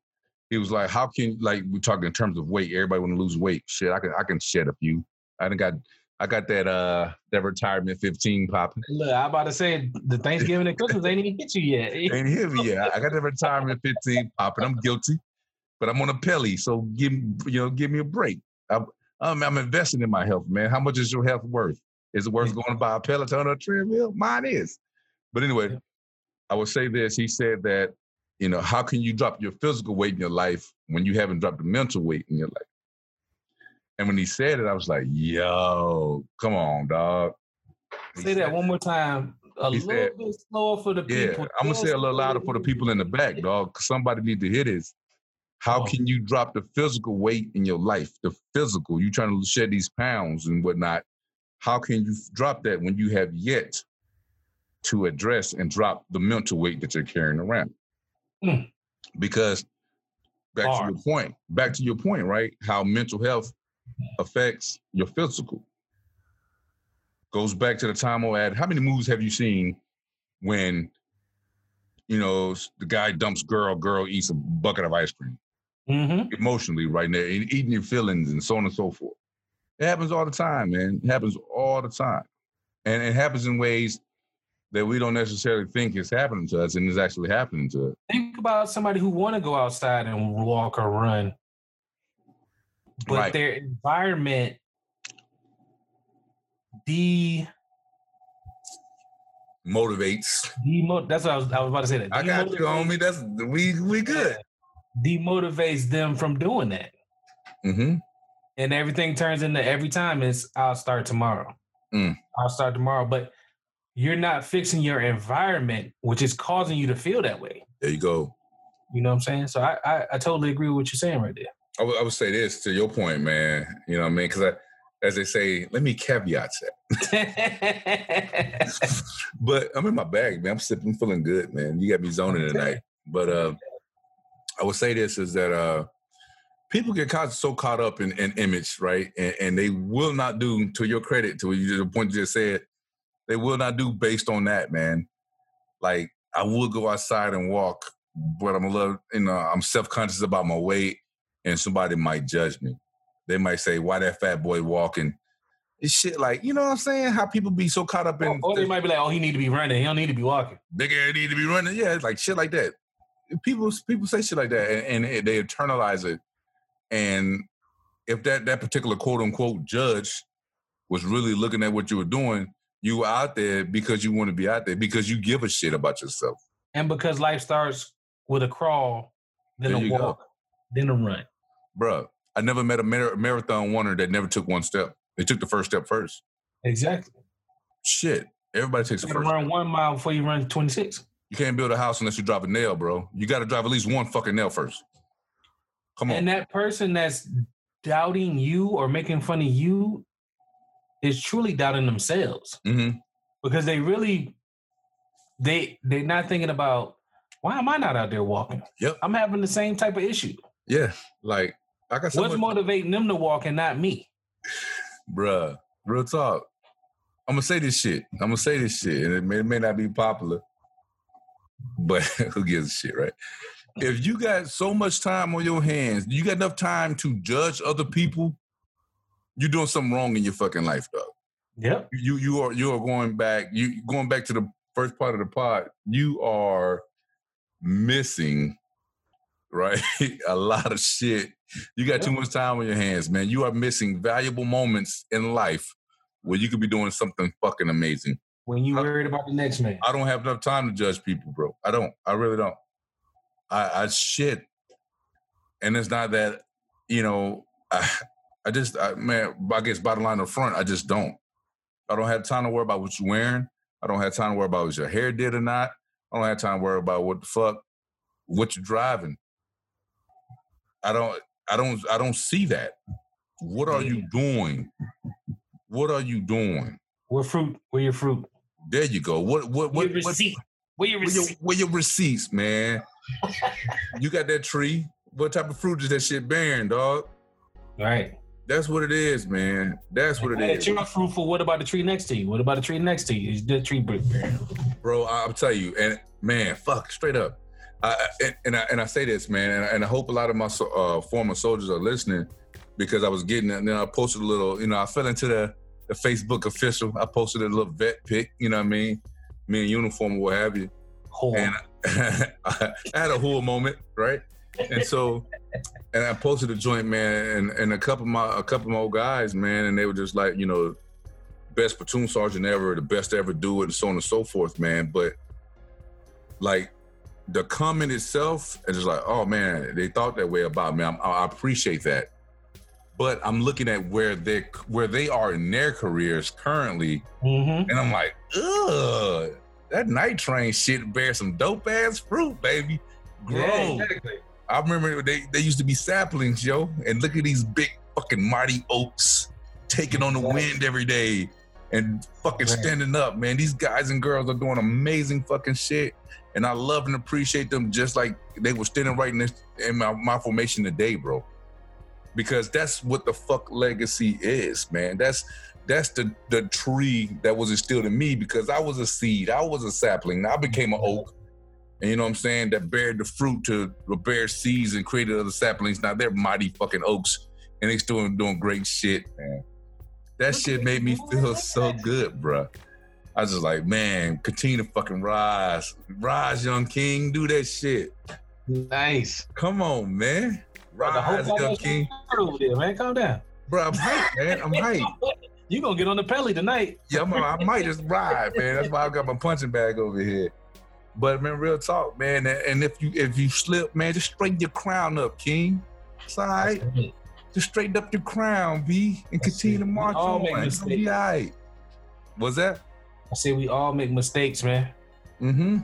he was like, how can like we talking in terms of weight? Everybody want to lose weight. Shit, I can I can shed a few. I done got I got that uh that retirement 15 popping. Look, I'm about to say the Thanksgiving and Christmas ain't even hit you yet. ain't hit me yet. I got that retirement 15 popping. I'm guilty, but I'm on a pelly, so give you know give me a break. I, I'm, I'm investing in my health, man. How much is your health worth? Is it worth going to buy a Peloton or a treadmill? Mine is. But anyway, I will say this. He said that, you know, how can you drop your physical weight in your life when you haven't dropped the mental weight in your life? And when he said it, I was like, yo, come on, dog. He Say that one more time. A little said, bit slower for the people. Yeah, I'm gonna say a little louder for the people in the back, dog. Somebody need to hear this. How can you drop the physical weight in your life? The physical, you trying to shed these pounds and whatnot. How can you drop that when you have yet to address and drop the mental weight that you're carrying around? Mm. Because back Hard. to your point, back to your point, right? How mental health affects your physical. Goes back to the time I had. How many movies have you seen when, you know, the guy dumps girl, girl eats a bucket of ice cream? Mm-hmm. Emotionally, right there, and eating your feelings and so on and so forth. It happens all the time, man. It happens all the time. And it happens in ways that we don't necessarily think is happening to us and is actually happening to us. Think about somebody who want to go outside and walk or run, but right. their environment de motivates. Demo- that's what I was, I was about to say. That I got you, homie. That's we we good. Demotivates them from doing that. Mm-hmm and everything turns into every time is I'll start tomorrow. Mm. I'll start tomorrow. But you're not fixing your environment, which is causing you to feel that way. There you go. You know what I'm saying? So I I, I totally agree with what you're saying right there. I, w- I would say this to your point, man. You know what I mean? Because I as they say, let me caveat that. but I'm in my bag, man. I'm sipping, feeling good, man. You got me zoning tonight. But uh, I would say this is that uh, people get caught so caught up in, in image, right? And, and, they will not do, to your credit, to what you, the point you just said, they will not do based on that, man. Like I would go outside and walk, but I'm a little, you know, I'm self conscious about my weight, and somebody might judge me. They might say, "Why that fat boy walking?" It's shit like you know what I'm saying. How people be so caught up in, or, or they might be like, "Oh, he need to be running. He don't need to be walking." Big ass need to be running. Yeah, it's like shit like that. People people say shit like that, and, and they internalize it and if that that particular quote unquote judge was really looking at what you were doing, you were out there because you want to be out there because you give a shit about yourself. And because life starts with a crawl, then there a walk, go. then a run. Bruh, I never met a mar- marathon runner that never took one step. They took the first step first. Exactly. Shit. Everybody takes you the first. Run one mile before you run 26. You can't build a house unless you drop a nail, bro. You got to drive at least one fucking nail first. Come on. And that person that's doubting you or making fun of you is truly doubting themselves mm-hmm. because they really they they're not thinking about why am I not out there walking? Yep, I'm having the same type of issue. Yeah, like I got what's motivating them to walk and not me, bruh. Real talk. I'm gonna say this shit. I'm gonna say this shit, and it may, it may not be popular, but who gives a shit, right? if you got so much time on your hands, you got enough time to judge other people, you're doing something wrong in your fucking life, though. Yep. You you are you are going back. You going back to the first part of the pod. You are missing, right? a lot of shit. You got too much time on your hands, man. You are missing valuable moments in life where you could be doing something fucking amazing. When you worried about the next man. I don't have enough time to judge people, bro. I don't. I really don't. I, I shit, and it's not that you know. I, I just, I, man, I guess bottom line up front, I just don't. I don't have time to worry about what you're wearing. I don't have time to worry about what your hair did or not. I don't have time to worry about what the fuck, what you're driving. I don't, I don't, I don't see that. What are you doing? What are you doing? What fruit? Where your fruit? There you go. What, what, what, your receipt? Where your, where your, where your receipts, man? you got that tree. What type of fruit is that shit bearing, dog? Right. That's what it is, man. That's what it Like, is, You're not fruitful. What about the tree next to you? What about the tree next to you? Is the tree bearing? bro. I'll tell you, and man, fuck, straight up. I, I- and, and I and I say this, man, and I, and I hope a lot of my uh, former soldiers are listening because I was getting, it. and then I posted a little, you know, I fell into the the Facebook official. I posted a little vet pic, you know what I mean, me in uniform or what have you. Whore. and I had a whole moment, right? And so, and I posted a joint, man, and, and a couple of my a couple of my old guys, man, and they were just like, you know, best platoon sergeant ever, the best to ever do it, and so on and so forth, man. But like the comment itself, it's just like, oh man, they thought that way about me. I'm, I appreciate that, but I'm looking at where they where they are in their careers currently, Mm-hmm. and I'm like, ugh, that night train shit bears some dope ass fruit, baby. Grow. Yeah, exactly. I remember they, they used to be saplings, yo, and look at these big fucking mighty oaks taking on the wind every day and fucking standing up, man. These guys and girls are doing amazing fucking shit. And I love and appreciate them just like they were standing right in, this, in my, my formation today, bro. Because that's what the fuck legacy is, man. That's that's the the tree that was instilled in me because I was a seed, I was a sapling, I became an oak. And you know what I'm saying? That bared the fruit to bear seeds and created other saplings. Now they're mighty fucking oaks, and they still doing great shit, man. That shit made me feel so good, bruh. I was just like, man, continue to fucking rise, rise, young king, do that shit. Nice. Come on, man, The whole rise, young king, over there, man. Calm down. bro. I'm hyped, man. I'm hyped. You gonna get on the pelly tonight? Yeah, I'm, I might just ride, man. That's why I got my punching bag over here. But man, real talk, man. And if you if you slip, man, just straighten your crown up, King. It's all right. Just straighten up your crown, B, and That's continue it. to march all on. It's gonna be all right. Was that? I say we all make mistakes, man. Mm-hmm.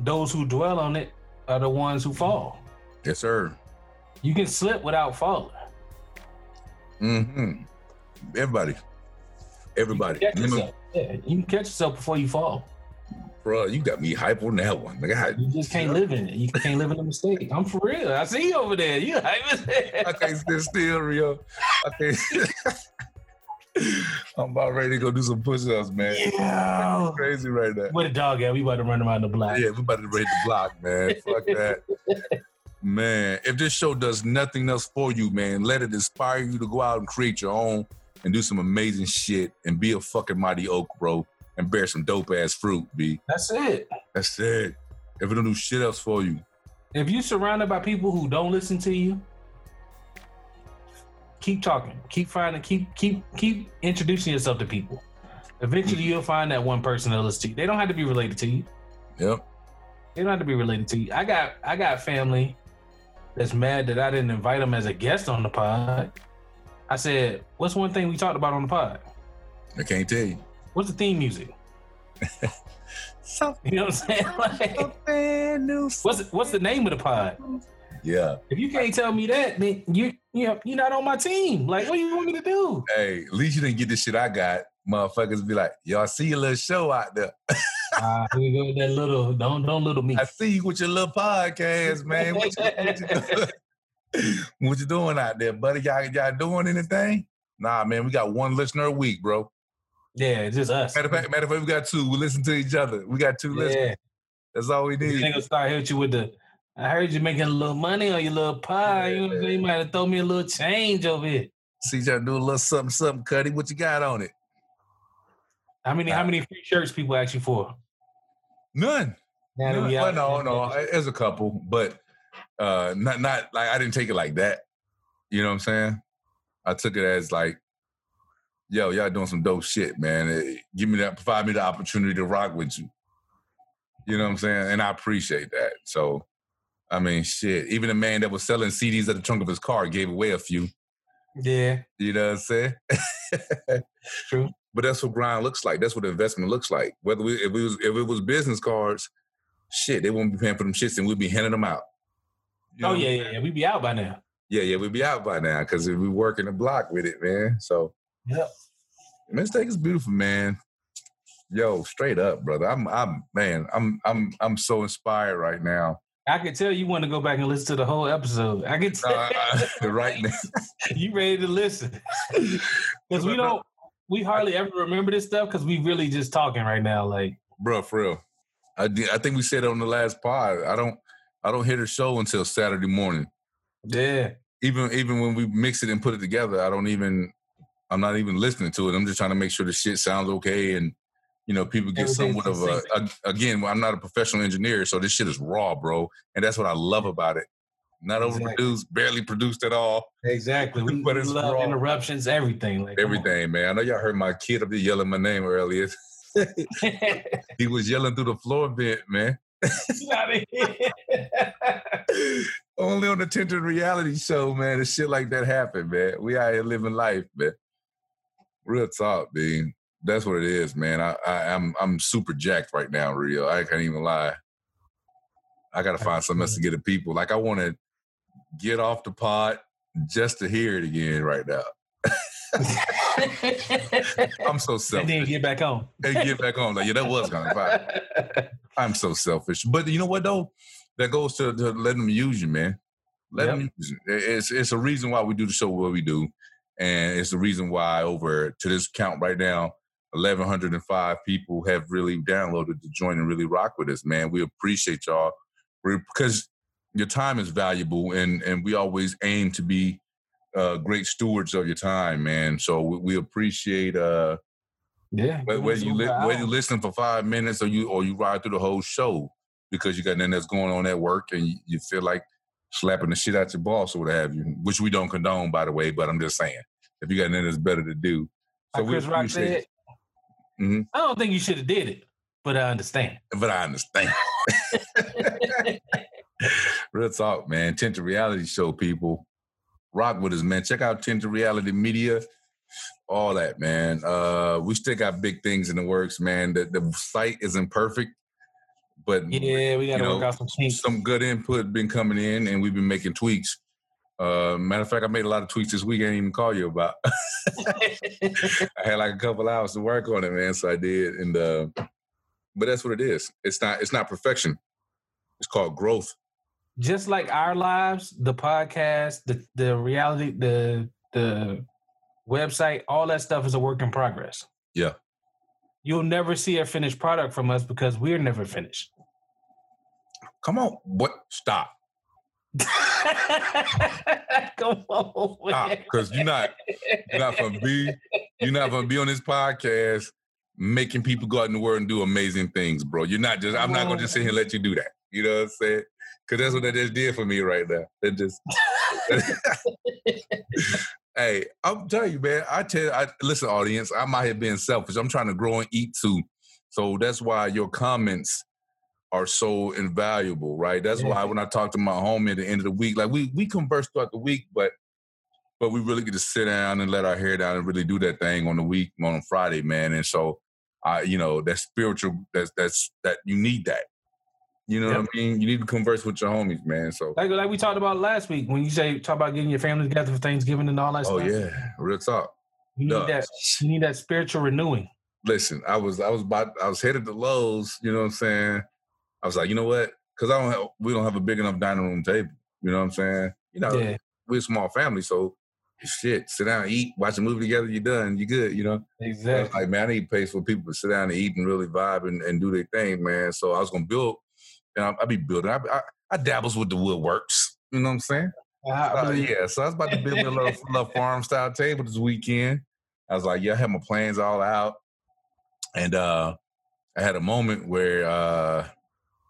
Those who dwell on it are the ones who fall. Yes, sir. You can slip without falling. Mm-hmm. Everybody. Everybody. Remember. Yeah, you can catch yourself before you fall. bro, you got me hype on that one. I, You just can't live in it. You can't live in the mistake. I'm for real. I see you over there. You hype as I can't sit still, Rio. I can't. I'm about ready to go do some push-ups, man. Yeah. Crazy right now. Where the dog at? We about to run around the block. Yeah, we about to raid the block, man. Fuck that. Man, if this show does nothing else for you, man, let it inspire you to go out and create your own and do some amazing shit and be a fucking mighty oak, bro, and bear some dope ass fruit, B. That's it. That's it. If it don't do shit else for you. If you're surrounded by people who don't listen to you, keep talking. Keep finding. Keep keep keep introducing yourself to people. Eventually, you'll find that one person that listens to you. They don't have to be related to you. Yep. They don't have to be related to you. I got I got family that's mad that I didn't invite them as a guest on the pod. I said, "What's one thing we talked about on the pod? I can't tell you. What's the theme music? Something You know what I'm saying? Like, new. what's what's the name of the pod? Yeah. If you can't tell me that, then you you know you're not on my team. Like, what do you want me to do? Hey, at least you didn't get the shit I got. Motherfuckers be like, y'all see your little show out there. Ah, here we go with that little don't don't little me. I see you with your little podcast, man. What you, what you, doing? what you doing out there, buddy? Y'all, y'all doing anything? Nah, man, we got one listener a week, bro. Yeah, it's just us. Matter of fact, matter of fact, we got two. We listen to each other. We got two listeners. That's all we need. niggas start hit you with the. I heard you making a little money on your little pie. You know what I'm saying? You might have throw me a little change over here. See y'all do a little something, something, Cuddy. What you got on it? How many how many free shirts people ask you for? None. Now None. Well, no, no. There's a couple, but uh, not not like I didn't take it like that. You know what I'm saying? I took it as like, yo, y'all doing some dope shit, man. Eh, give me that, provide me the opportunity to rock with you. You know what I'm saying? And I appreciate that. So, I mean, shit. Even the man that was selling CDs at the trunk of his car gave away a few. Yeah, You know what I'm saying? true. But that's what grind looks like. That's what investment looks like. Whether we, if it was if it was business cards, shit, they won't be paying for them shits, and we'd be handing them out. You Oh yeah, yeah, yeah. We be out by now. yeah, yeah. We'd be out by now because we working the block with it, man. So Yep. mistake is beautiful, man. Yo, straight up, brother. I'm, I'm, man. I'm, I'm, I'm so inspired right now. I could tell you want to go back and listen to the whole episode. I could tell uh, right now. you ready to listen because we don't. We hardly ever remember this stuff because we really just talking right now. Like, bro, for real. I I think we said it on the last pod. I don't I don't hear the show until Saturday morning. Yeah. Even even when we mix it and put it together, I don't even I'm not even listening to it. I'm just trying to make sure the shit sounds okay and you know people get somewhat of a, a again. I'm not a professional engineer, so this shit is raw, bro, and that's what I love about it. Not exactly. overproduced, barely produced at all. Exactly. We, but it's love raw. interruptions, everything. Like, everything, man. I know y'all heard my kid up there yelling my name earlier. he was yelling through the floor vent, man. Only on the Tinted Reality Show, man. And shit like that happened, man. We out here living life, man. Real talk, man. That's what it is, man. I, I am I'm, I'm super jacked right now, real. I can't even lie. I gotta find something else to get to people. Like I want to get off the pot just to hear it again right now. I'm so selfish. And then get back on. And get back on. Like, yeah, that was kind of fun. I'm so selfish. But you know what though? That goes to, to let them use you, man. Let yep. them use you. It's it's a reason why we do the show what we do. And it's the reason why over to this count right now, 1,105 people have really downloaded to join and really rock with us, man. We appreciate y'all because your time is valuable and and we always aim to be uh, great stewards of your time, man. So we, we appreciate uh, yeah. Whether, you li- whether you listen for five minutes or you or you ride through the whole show because you got nothing that's going on at work and you, you feel like slapping the shit out your boss or what have you, which we don't condone, by the way. But I'm just saying, if you got nothing that's better to do, so like Chris Rock said, mm-hmm. I don't think you should have did it, but I understand. But I understand. Real talk, man. Tinted reality show people rock with us, man. Check out Tinted Reality Media, all that, man. Uh, we still got big things in the works, man. The, the site isn't perfect, but yeah, we got to work out some. Some good input been coming in, and we've been making tweaks. Uh, matter of fact, I made a lot of tweets this week. I didn't even call you about. I had like a couple hours to work on it, man. So I did, and uh, but that's what it is. It's not. It's not perfection. It's called growth just like our lives, the podcast, the the reality, the the website, all that stuff is a work in progress. Yeah. You'll never see a finished product from us because we're never finished. Come on. What stop. Come on. Because you're not you're not gonna be you're not gonna be on this podcast making people go out in the world and do amazing things, bro. You're not just I'm not gonna just sit here and let you do that. You know what I'm saying? Cause that's what that just did for me right now. That just Hey, I'm telling you, man. I tell I listen, audience, I might have been selfish. I'm trying to grow and eat too. So that's why your comments are so invaluable, right? That's why when I talk to my homie at the end of the week, like we we converse throughout the week, but but we really get to sit down and let our hair down and really do that thing on the week on Friday, man. And so I, you know, that spiritual that's that's that you need that. You know yep. what I mean? You need to converse with your homies, man. So like like we talked about last week when you say talk about getting your family together for Thanksgiving and all that oh, stuff. Oh yeah, real talk. You need that. You need that spiritual renewing. Listen, I was I was about I was headed to Lowe's. You know what I'm saying? I was like, you know what? Because I don't have, we don't have a big enough dining room table. You know what I'm saying? You know, yeah. we're a small family, so shit, sit down, eat, watch a movie together, you're done, you're good, you know? Exactly. Like, man, I need place for people to sit down and eat and really vibe and, and do their thing, man. So I was gonna build and I, I be building. I, I, I dabbles with the woodworks. You know what I'm saying? Uh, yeah. So I was about to build a little, little farm style table this weekend. I was like, yeah, I had my plans all out, and uh, I had a moment where uh,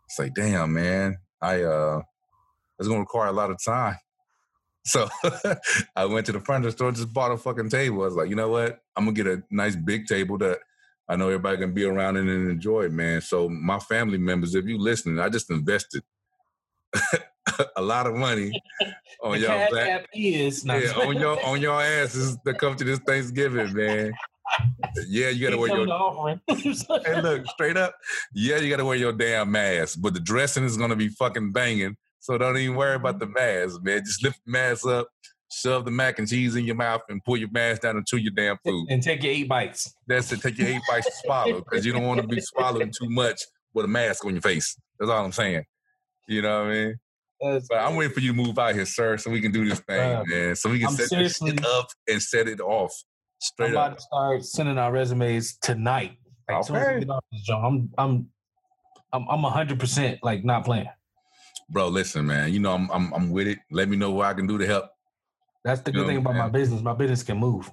it's like, damn, man, I uh, it's gonna require a lot of time. So I went to the furniture store, just bought a fucking table. I was like, you know what? I'm gonna get a nice big table that I know everybody can be around it and enjoy it, man. So my family members, if you listening, I just invested a lot of money on y'all back. Is, yeah, on your on your asses to come to this Thanksgiving, man. Yeah, you gotta wear your hey, look straight up. Yeah, you gotta wear your damn mask, but the dressing is gonna be fucking banging. So don't even worry about the mask, man. Just lift the mask up, shove the mac and cheese in your mouth and pull your mask down into your damn food. And take your eight bites. That's it. Take your eight bites to swallow because you don't want to be swallowing too much with a mask on your face. That's all I'm saying. You know what I mean? That's But I'm waiting for you to move out here, sir, so we can do this thing, Uh, man. So we can I'm set this shit up and set it off I'm straight about up. to start sending our resumes tonight. Like, as soon as we Okay. job, I'm I'm I'm I'm hundred percent like not playing. Bro, listen, man. You know I'm I'm I'm with it. Let me know what I can do to help. That's the You good know, thing about my business. My business can move.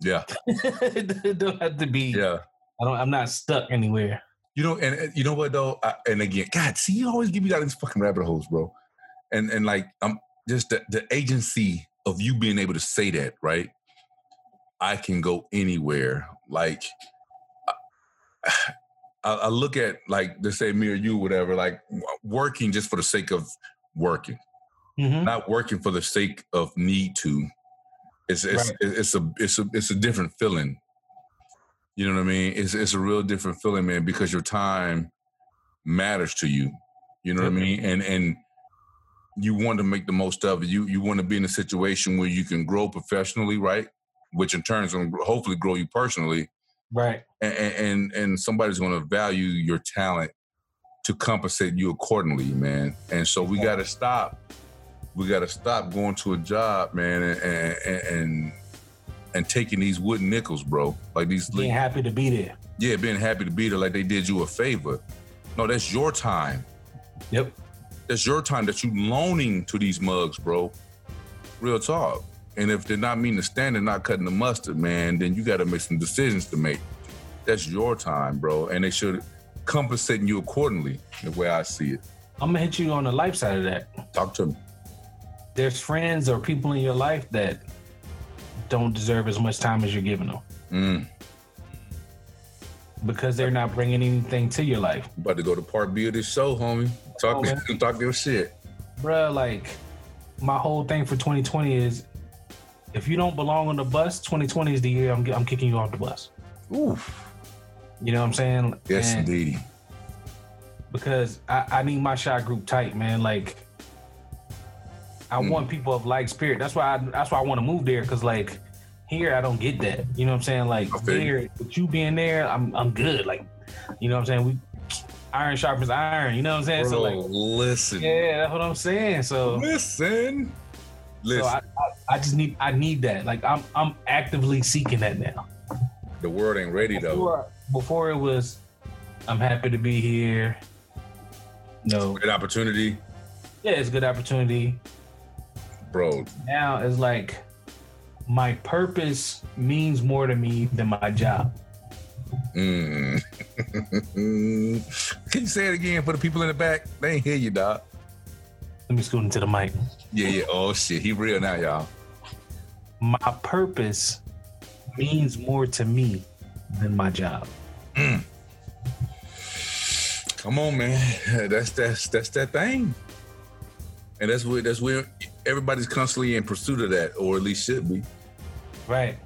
Yeah, it don't have to be. yeah. I don't. I'm not stuck anywhere. You know, and and you know what though? I, and again, God, see, you always give me down these fucking rabbit holes, bro. And and like I'm just the, the agency of you being able to say that, right? I can go anywhere. Like I, I look at like let's say me or you, whatever, like working just for the sake of working, Mhm. not working for the sake of need to. It's it's Right. it's a it's a it's a different feeling. You know what I mean? It's it's a real different feeling, man, because your time matters to you. You know what I mean? And and you want to make the most of it. You you want to be in a situation where you can grow professionally, right? Which in turn is going to hopefully grow you personally, Right. and and and somebody's going to value your talent to compensate you accordingly, man. And so we got to stop. We got to stop going to a job, man, and and and, and taking these wooden nickels, bro. Like these, Being happy to be there. yeah, being happy to be there, like they did you a favor. No, that's your time. Yep. That's your time that you loaning to these mugs, bro. Real talk. And if they're not meeting the standard, not cutting the mustard, man, then you got to make some decisions to make. That's your time, bro, and they should compensate you accordingly. The way I see it. I'm gonna hit you on the life side of that. Talk to me. There's friends or people in your life that don't deserve as much time as you're giving them Mm. because they're not bringing anything to your life, About to go to part B of this show, homie. Talk, Oh, talk your shit. Bruh, Like my whole thing for 2020 is if you don't belong on the bus, 2020 is the year I'm I'm kicking you off the bus. Oof. You know what I'm saying? Yes, And- indeed. because I, I need my shot group tight, man. Like I Mm. want people of like spirit. That's why I that's why I want to move there. Cause like here I don't get that. You know what I'm saying? Like I feel you. there, with you being there, I'm I'm good. Like, you know what I'm saying? We iron sharpens iron, you know what I'm saying? so like listen. yeah, that's what I'm saying. So Listen. Listen. so I, I, just need I need that. Like I'm I'm actively seeking that now. the world ain't ready though. Before, before it was I'm happy to be here. No, Good opportunity, yeah, it's a good opportunity. bro. now it's like my purpose means more to me than my job. Mm. Can you say it again for the people in the back? They ain't hear you, dog. Let me scoot into the mic. Yeah, yeah. Oh shit, he real now, y'all. My purpose means more to me than my job. Come on, man. That's that's that's that thing. And that's where that's where everybody's constantly in pursuit of that, or at least should be. Right.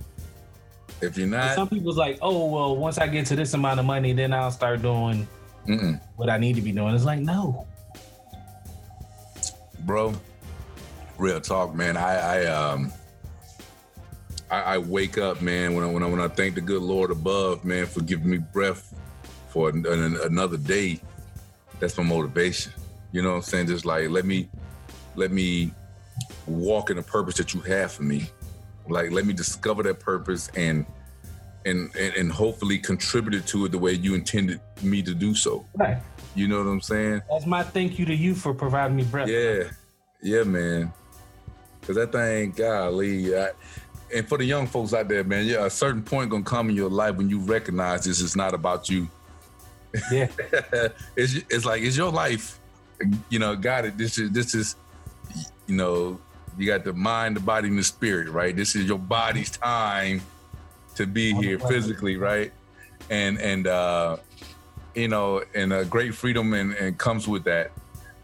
If you're not, Some people's like, oh well, once I get to this amount of money, then I'll start doing mm-mm. what I need to be doing. It's like, no. bro. Real talk, man. I, I um, I, I wake up, man, when I, when I when I thank the good Lord above, man, for giving me breath for an, an- another day. That's my motivation. You know what I'm saying? Just like let me, let me walk in the purpose that you have for me. Like let me discover that purpose and and and, and hopefully contribute to it the way you intended me to do so. Right. You know what I'm saying? That's my thank you to you for providing me breath. Yeah, yeah, man. Cause that thing, golly, I, and for the young folks out there, man, yeah, a certain point gonna come in your life when you recognize this is not about you. Yeah. it's it's like it's your life. You know, got it. This is this is, you know, you got the mind, the body, and the spirit, right? This is your body's time to be here physically, right? And and uh, you know, and a great freedom and, and comes with that.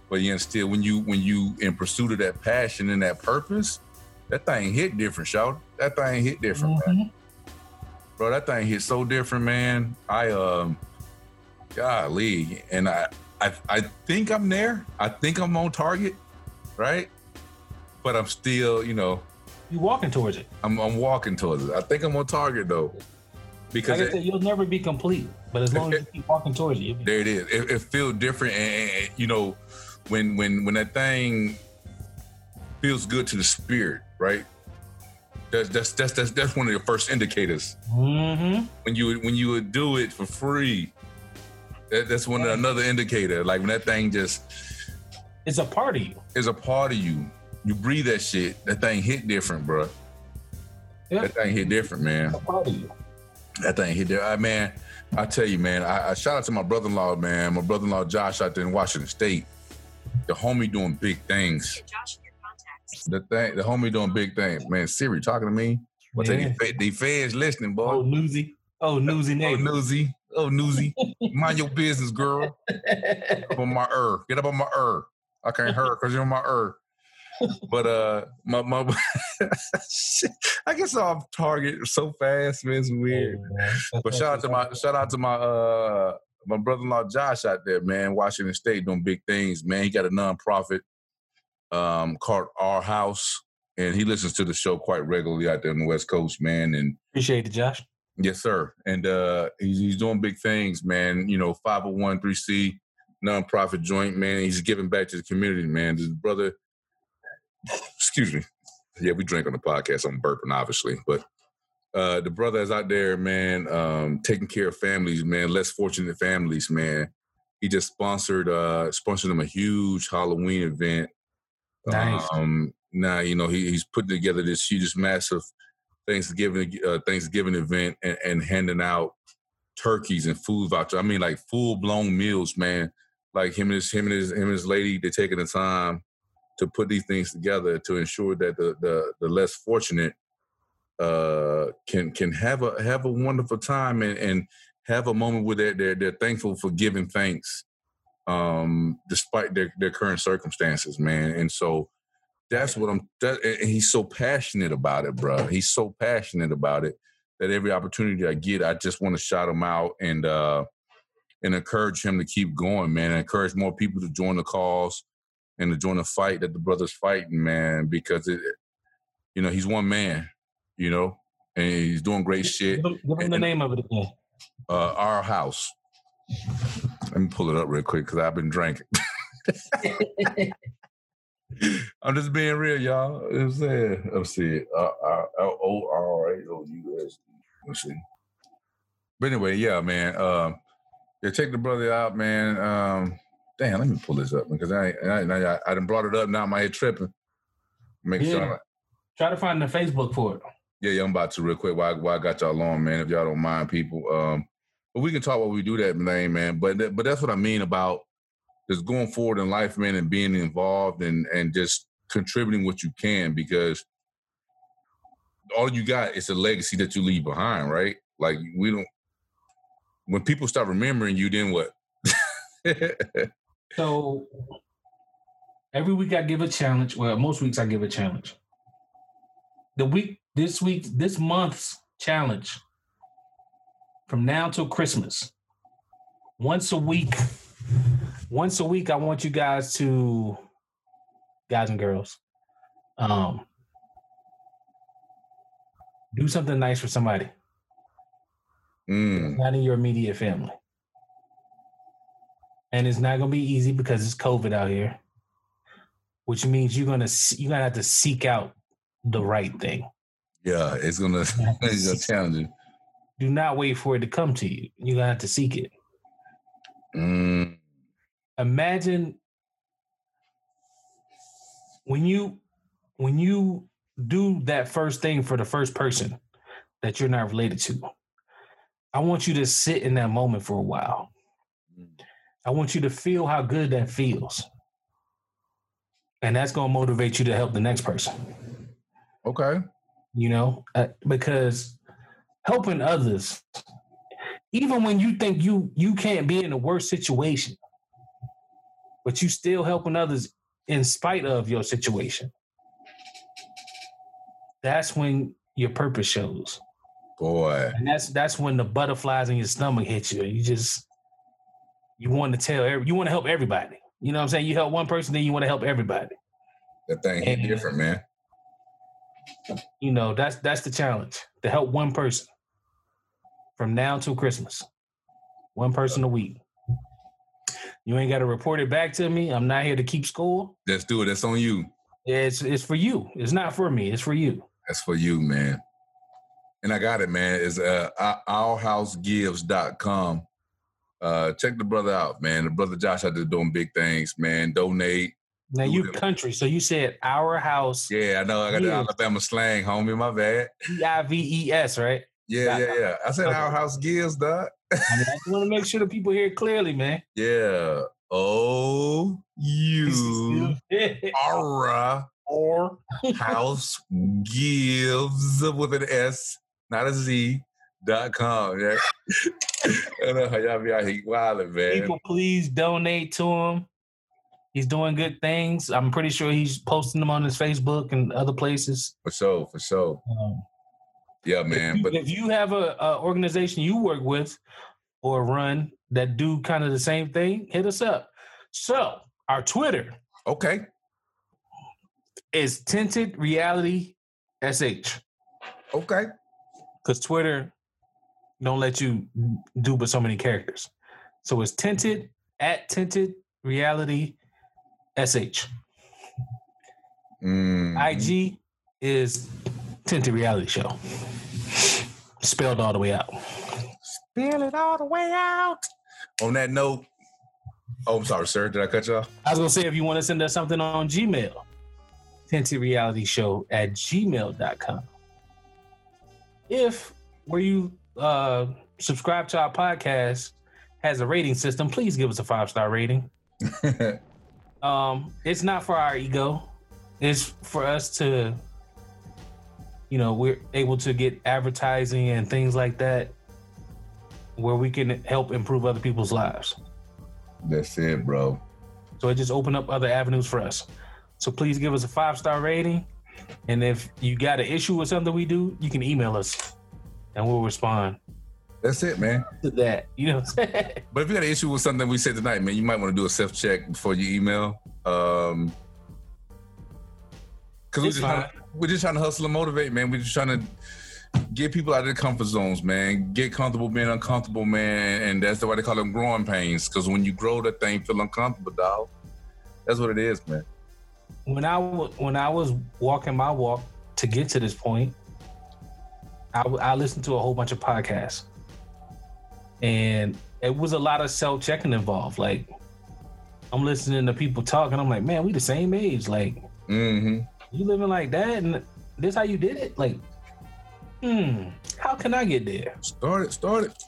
But yeah, still, when you when you in pursuit of that passion and that purpose, that thing hit different, shout. That thing hit different, man. Mhm. Bro, that thing hit so different, man. I um, golly, and I I I think I'm there. I think I'm on target, right? But I'm still, you know, You walking towards it. I'm I'm walking towards it. I think I'm on target though, because Like I it- said, you'll never be complete, but as long as you keep walking towards it, you'll be there it is. It, it feels different, and- and, you know, when when when that thing feels good to the spirit, right? That's that's that's that's that's one of the first indicators. Mm-hmm. When you when you would do it for free, that, that's one another indicator. Like when that thing just It's a part of you. is a part of you. You breathe that shit. That thing hit different, bro. Yeah. That thing hit different, man. It's a part of you. That thing hit there. I man, I tell you, man, I, I shout out to my brother-in-law, man. My brother-in-law Josh out there in Washington State. The homie doing big things. The thing, the homie doing big things. Man, Siri talking to me. What's Yeah. the feds listening, boy. Oh, newsy. Oh, newsy Oh, neighbor. newsy. Oh, newsy. Mind your business, girl. Up on my er. Get up on my er. I can't hurt because you're on my er. But uh my my Shit. I guess I'm target so fast, man. It's weird. But shout out to my shout out to my uh my brother-in-law Josh out there, man, Washington State doing big things, man. He got a nonprofit um called Our House, and he listens to the show quite regularly out there on the West Coast, man. And Appreciate it, Josh. yes, sir. And uh he's he's doing big things, man. You know, five hundred one three C nonprofit joint, man. He's giving back to the community, man. His brother, excuse me. Yeah, we drink on the podcast. I'm burping, obviously, but uh, the brother is out there, man, um, taking care of families, man, less fortunate families, man. He just sponsored uh, sponsored them a huge Halloween event. Nice. Um, now you know he, he's putting together this huge, massive Thanksgiving uh, Thanksgiving event and, and handing out turkeys and food vouchers. I mean, like full blown meals, man. Like him and his him and his him and his lady, they're taking the time to put these things together to ensure that the the, the less fortunate uh, can can have a have a wonderful time and, and have a moment where they're, they're they're thankful for giving thanks um despite their, their current circumstances man and so that's what i'm that, and he's so passionate about it bro he's so passionate about it that every opportunity i get i just want to shout him out and uh and encourage him to keep going man and encourage more people to join the cause and to join the fight that the brothers fighting man because it you know he's one man you know and he's doing great shit Give him, the And- name of it again. uh, our house. Let me pull it up real quick because I've been drinking. I'm just being real, y'all. You know what I'm saying. Let's see. Uh, uh, O R A O U S. Let's see. But anyway, yeah, man. Um, yeah, take the brother out, man. Um, damn, let me pull this up because I, I, I, I done brought it up now. My head tripping. Make Yeah. sure. I, Try to find the Facebook for it. yeah, yeah, I'm about to real quick. Why, why I got y'all on, man? If y'all don't mind, people. Um, but we can talk while we do that, name, man. But that, but that's what I mean about just going forward in life, man, and being involved and and just contributing what you can because all you got is a legacy that you leave behind, right? Like we don't. When people start remembering you, then what? So every week I give a challenge. Well, most weeks I give a challenge. The week, this week, this month's challenge from now till Christmas. Once a week, once a week, I want you guys to, guys and girls, um, do something nice for somebody, Mm, not in your immediate family. And it's not gonna be easy because it's COVID out here, which means you're gonna you're gonna have to seek out the right thing. yeah, it's gonna it's gonna challenge. Do not wait for it to come to you. You're gonna have to seek it. Mm, Imagine when you when you do that first thing for the first person that you're not related to. I want you to sit in that moment for a while. I want you to feel how good that feels. And that's going to motivate you to help the next person. okay. you know, uh, because helping others, even when you think you you can't be in a worse situation, but you still helping others in spite of your situation. That's when your purpose shows, Boy. and that's that's when the butterflies in your stomach hit you, you just you want to tell every, you want to help everybody. You know what I'm saying? You help one person, then you want to help everybody. That thing hit different, man. you know that's that's the challenge to help one person from now till christmas one person a week You ain't got to report it back to me. I'm not here to keep score. Let's do it. That's on you. It's it's for you. It's not for me. It's for you. That's for you, man. And I got it, man. It's uh, ourhousegives.com. Uh, check the brother out, man. The brother Josh out there doing big things, man. Donate. Now you them. country, so you said our house. Yeah, I know. I got the Gives. Alabama slang, homie. My bad. P I V E S, right? Yeah, yeah, yeah. I said Okay. our house gives, dog. I, mean, I just want to make sure the people hear it clearly, man. Yeah. Oh, you our or house gives with an S, not a Z. Dot com. Yeah. I know how y'all be out here wilding, man. people, please donate to him. He's doing good things. I'm pretty sure he's posting them on his Facebook and other places. For sure, for sure. Um, Yeah, if man. you- But if you have a, a organization you work with or run that do kind of the same thing, hit us up. So our Twitter okay. is Tinted Reality SH Okay. because Twitter don't let you do but so many characters. So it's Tinted at Tinted Reality SH. Mm. IG is Tinted Reality Show. Spelled all the way out. Spill it all the way out. On that note, oh, I'm sorry, sir. Did I cut you off? I was gonna say if you want to send us something on Gmail, Tinted Reality Show at gmail.com. If where you uh subscribe to our podcast has a rating system, please give us a five star rating. Um, it's not for our ego. It's for us to, you know, we're able to get advertising and things like that where we can help improve other people's lives. That's it, bro. So it just opened up other avenues for us. So please give us a five star rating. And if you got an issue with something we do, you can email us and we'll respond That's it, man. to that. You know what I'm saying? But if you got an issue with something we said tonight, man, you might want to do a self check before you email. Um, because It's just, we're just trying to hustle and motivate, man. We're just trying to get people out of their comfort zones, man. Get comfortable being uncomfortable, man. And that's the why they call them growing pains. Because when you grow, that thing feel uncomfortable, dog. That's what it is, man. when I wa- when I was walking my walk to get to this point, I, w- I listened to a whole bunch of podcasts, and it was a lot of self checking involved. Like I'm listening to people talking, I'm like, man, we the same age. Like Mm-hmm. You living like that, and this how you did it. Like, hmm, how can I get there? Start it, start it.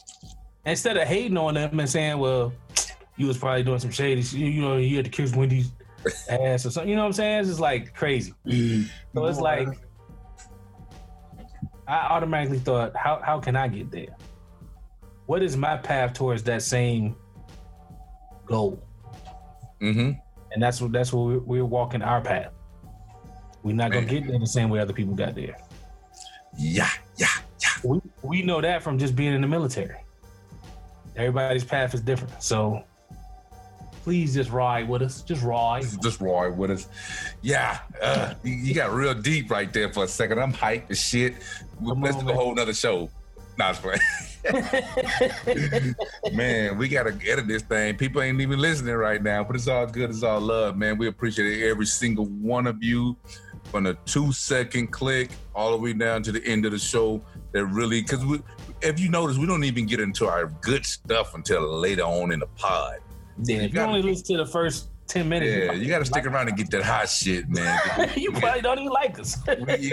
Instead of hating on them and saying, well, you was probably doing some shady, shit, you know, you had to kiss Wendy's ass or something. You know what I'm saying? It's just like crazy. So it's like I automatically thought, how how can I get there? What is my path towards that same goal? Mm-hmm. And that's what that's what we're, we're walking our path. We're not gonna get there the same way other people got there. Yeah, yeah, yeah. We we know that from just being in the military. Everybody's path is different. So please just ride with us. Just ride. Just Roy with us. Yeah, uh, you, got real deep right there for a second. I'm hyped as shit. Come Let's on, do a whole nother show. Nah, man, we gotta edit this thing. People ain't even listening right now, but it's all good. It's all love, man. We appreciate every single one of you from the two second click all the way down to the end of the show. That really, because we, if you notice, we don't even get into our good stuff until later on in the pod. yeah, if you gotta- only listen to the first ten minutes, Yeah, you got to stick like around and get that hot shit, man. us. you probably don't even like us. we,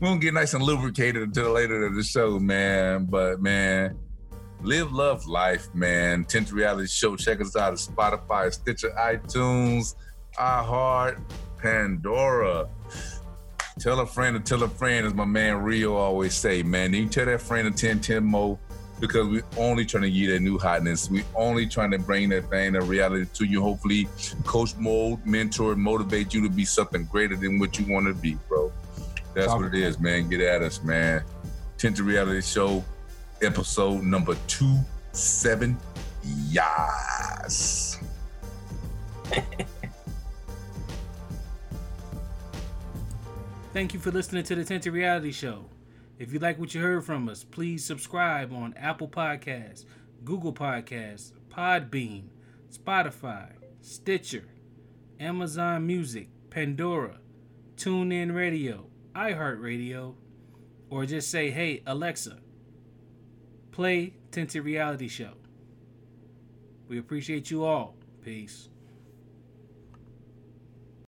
we won't get nice and lubricated until later in the show, man. But man, live, love, life, man. Tinted Reality Show. Check us out at Spotify, Stitcher, iTunes, iHeart, Pandora. Tell a friend to tell a friend, as my man Rio always say, man. You tell that friend to 10 10 more because we only trying to get that new hotness. We only trying to bring that thing, that reality to you. Hopefully, coach mode, mentor, motivate you to be something greater than what you want to be, bro. That's what it is, man. Get at us, man. Tinted Reality Show, episode number two seven. Yes. Thank you for listening to the Tinted Reality Show. If you like what you heard from us, please subscribe on Apple Podcasts, Google Podcasts, Podbean, Spotify, Stitcher, Amazon Music, Pandora, TuneIn Radio, iHeartRadio, or just say, hey, Alexa, play Tinted Reality Show. We appreciate you all. Peace.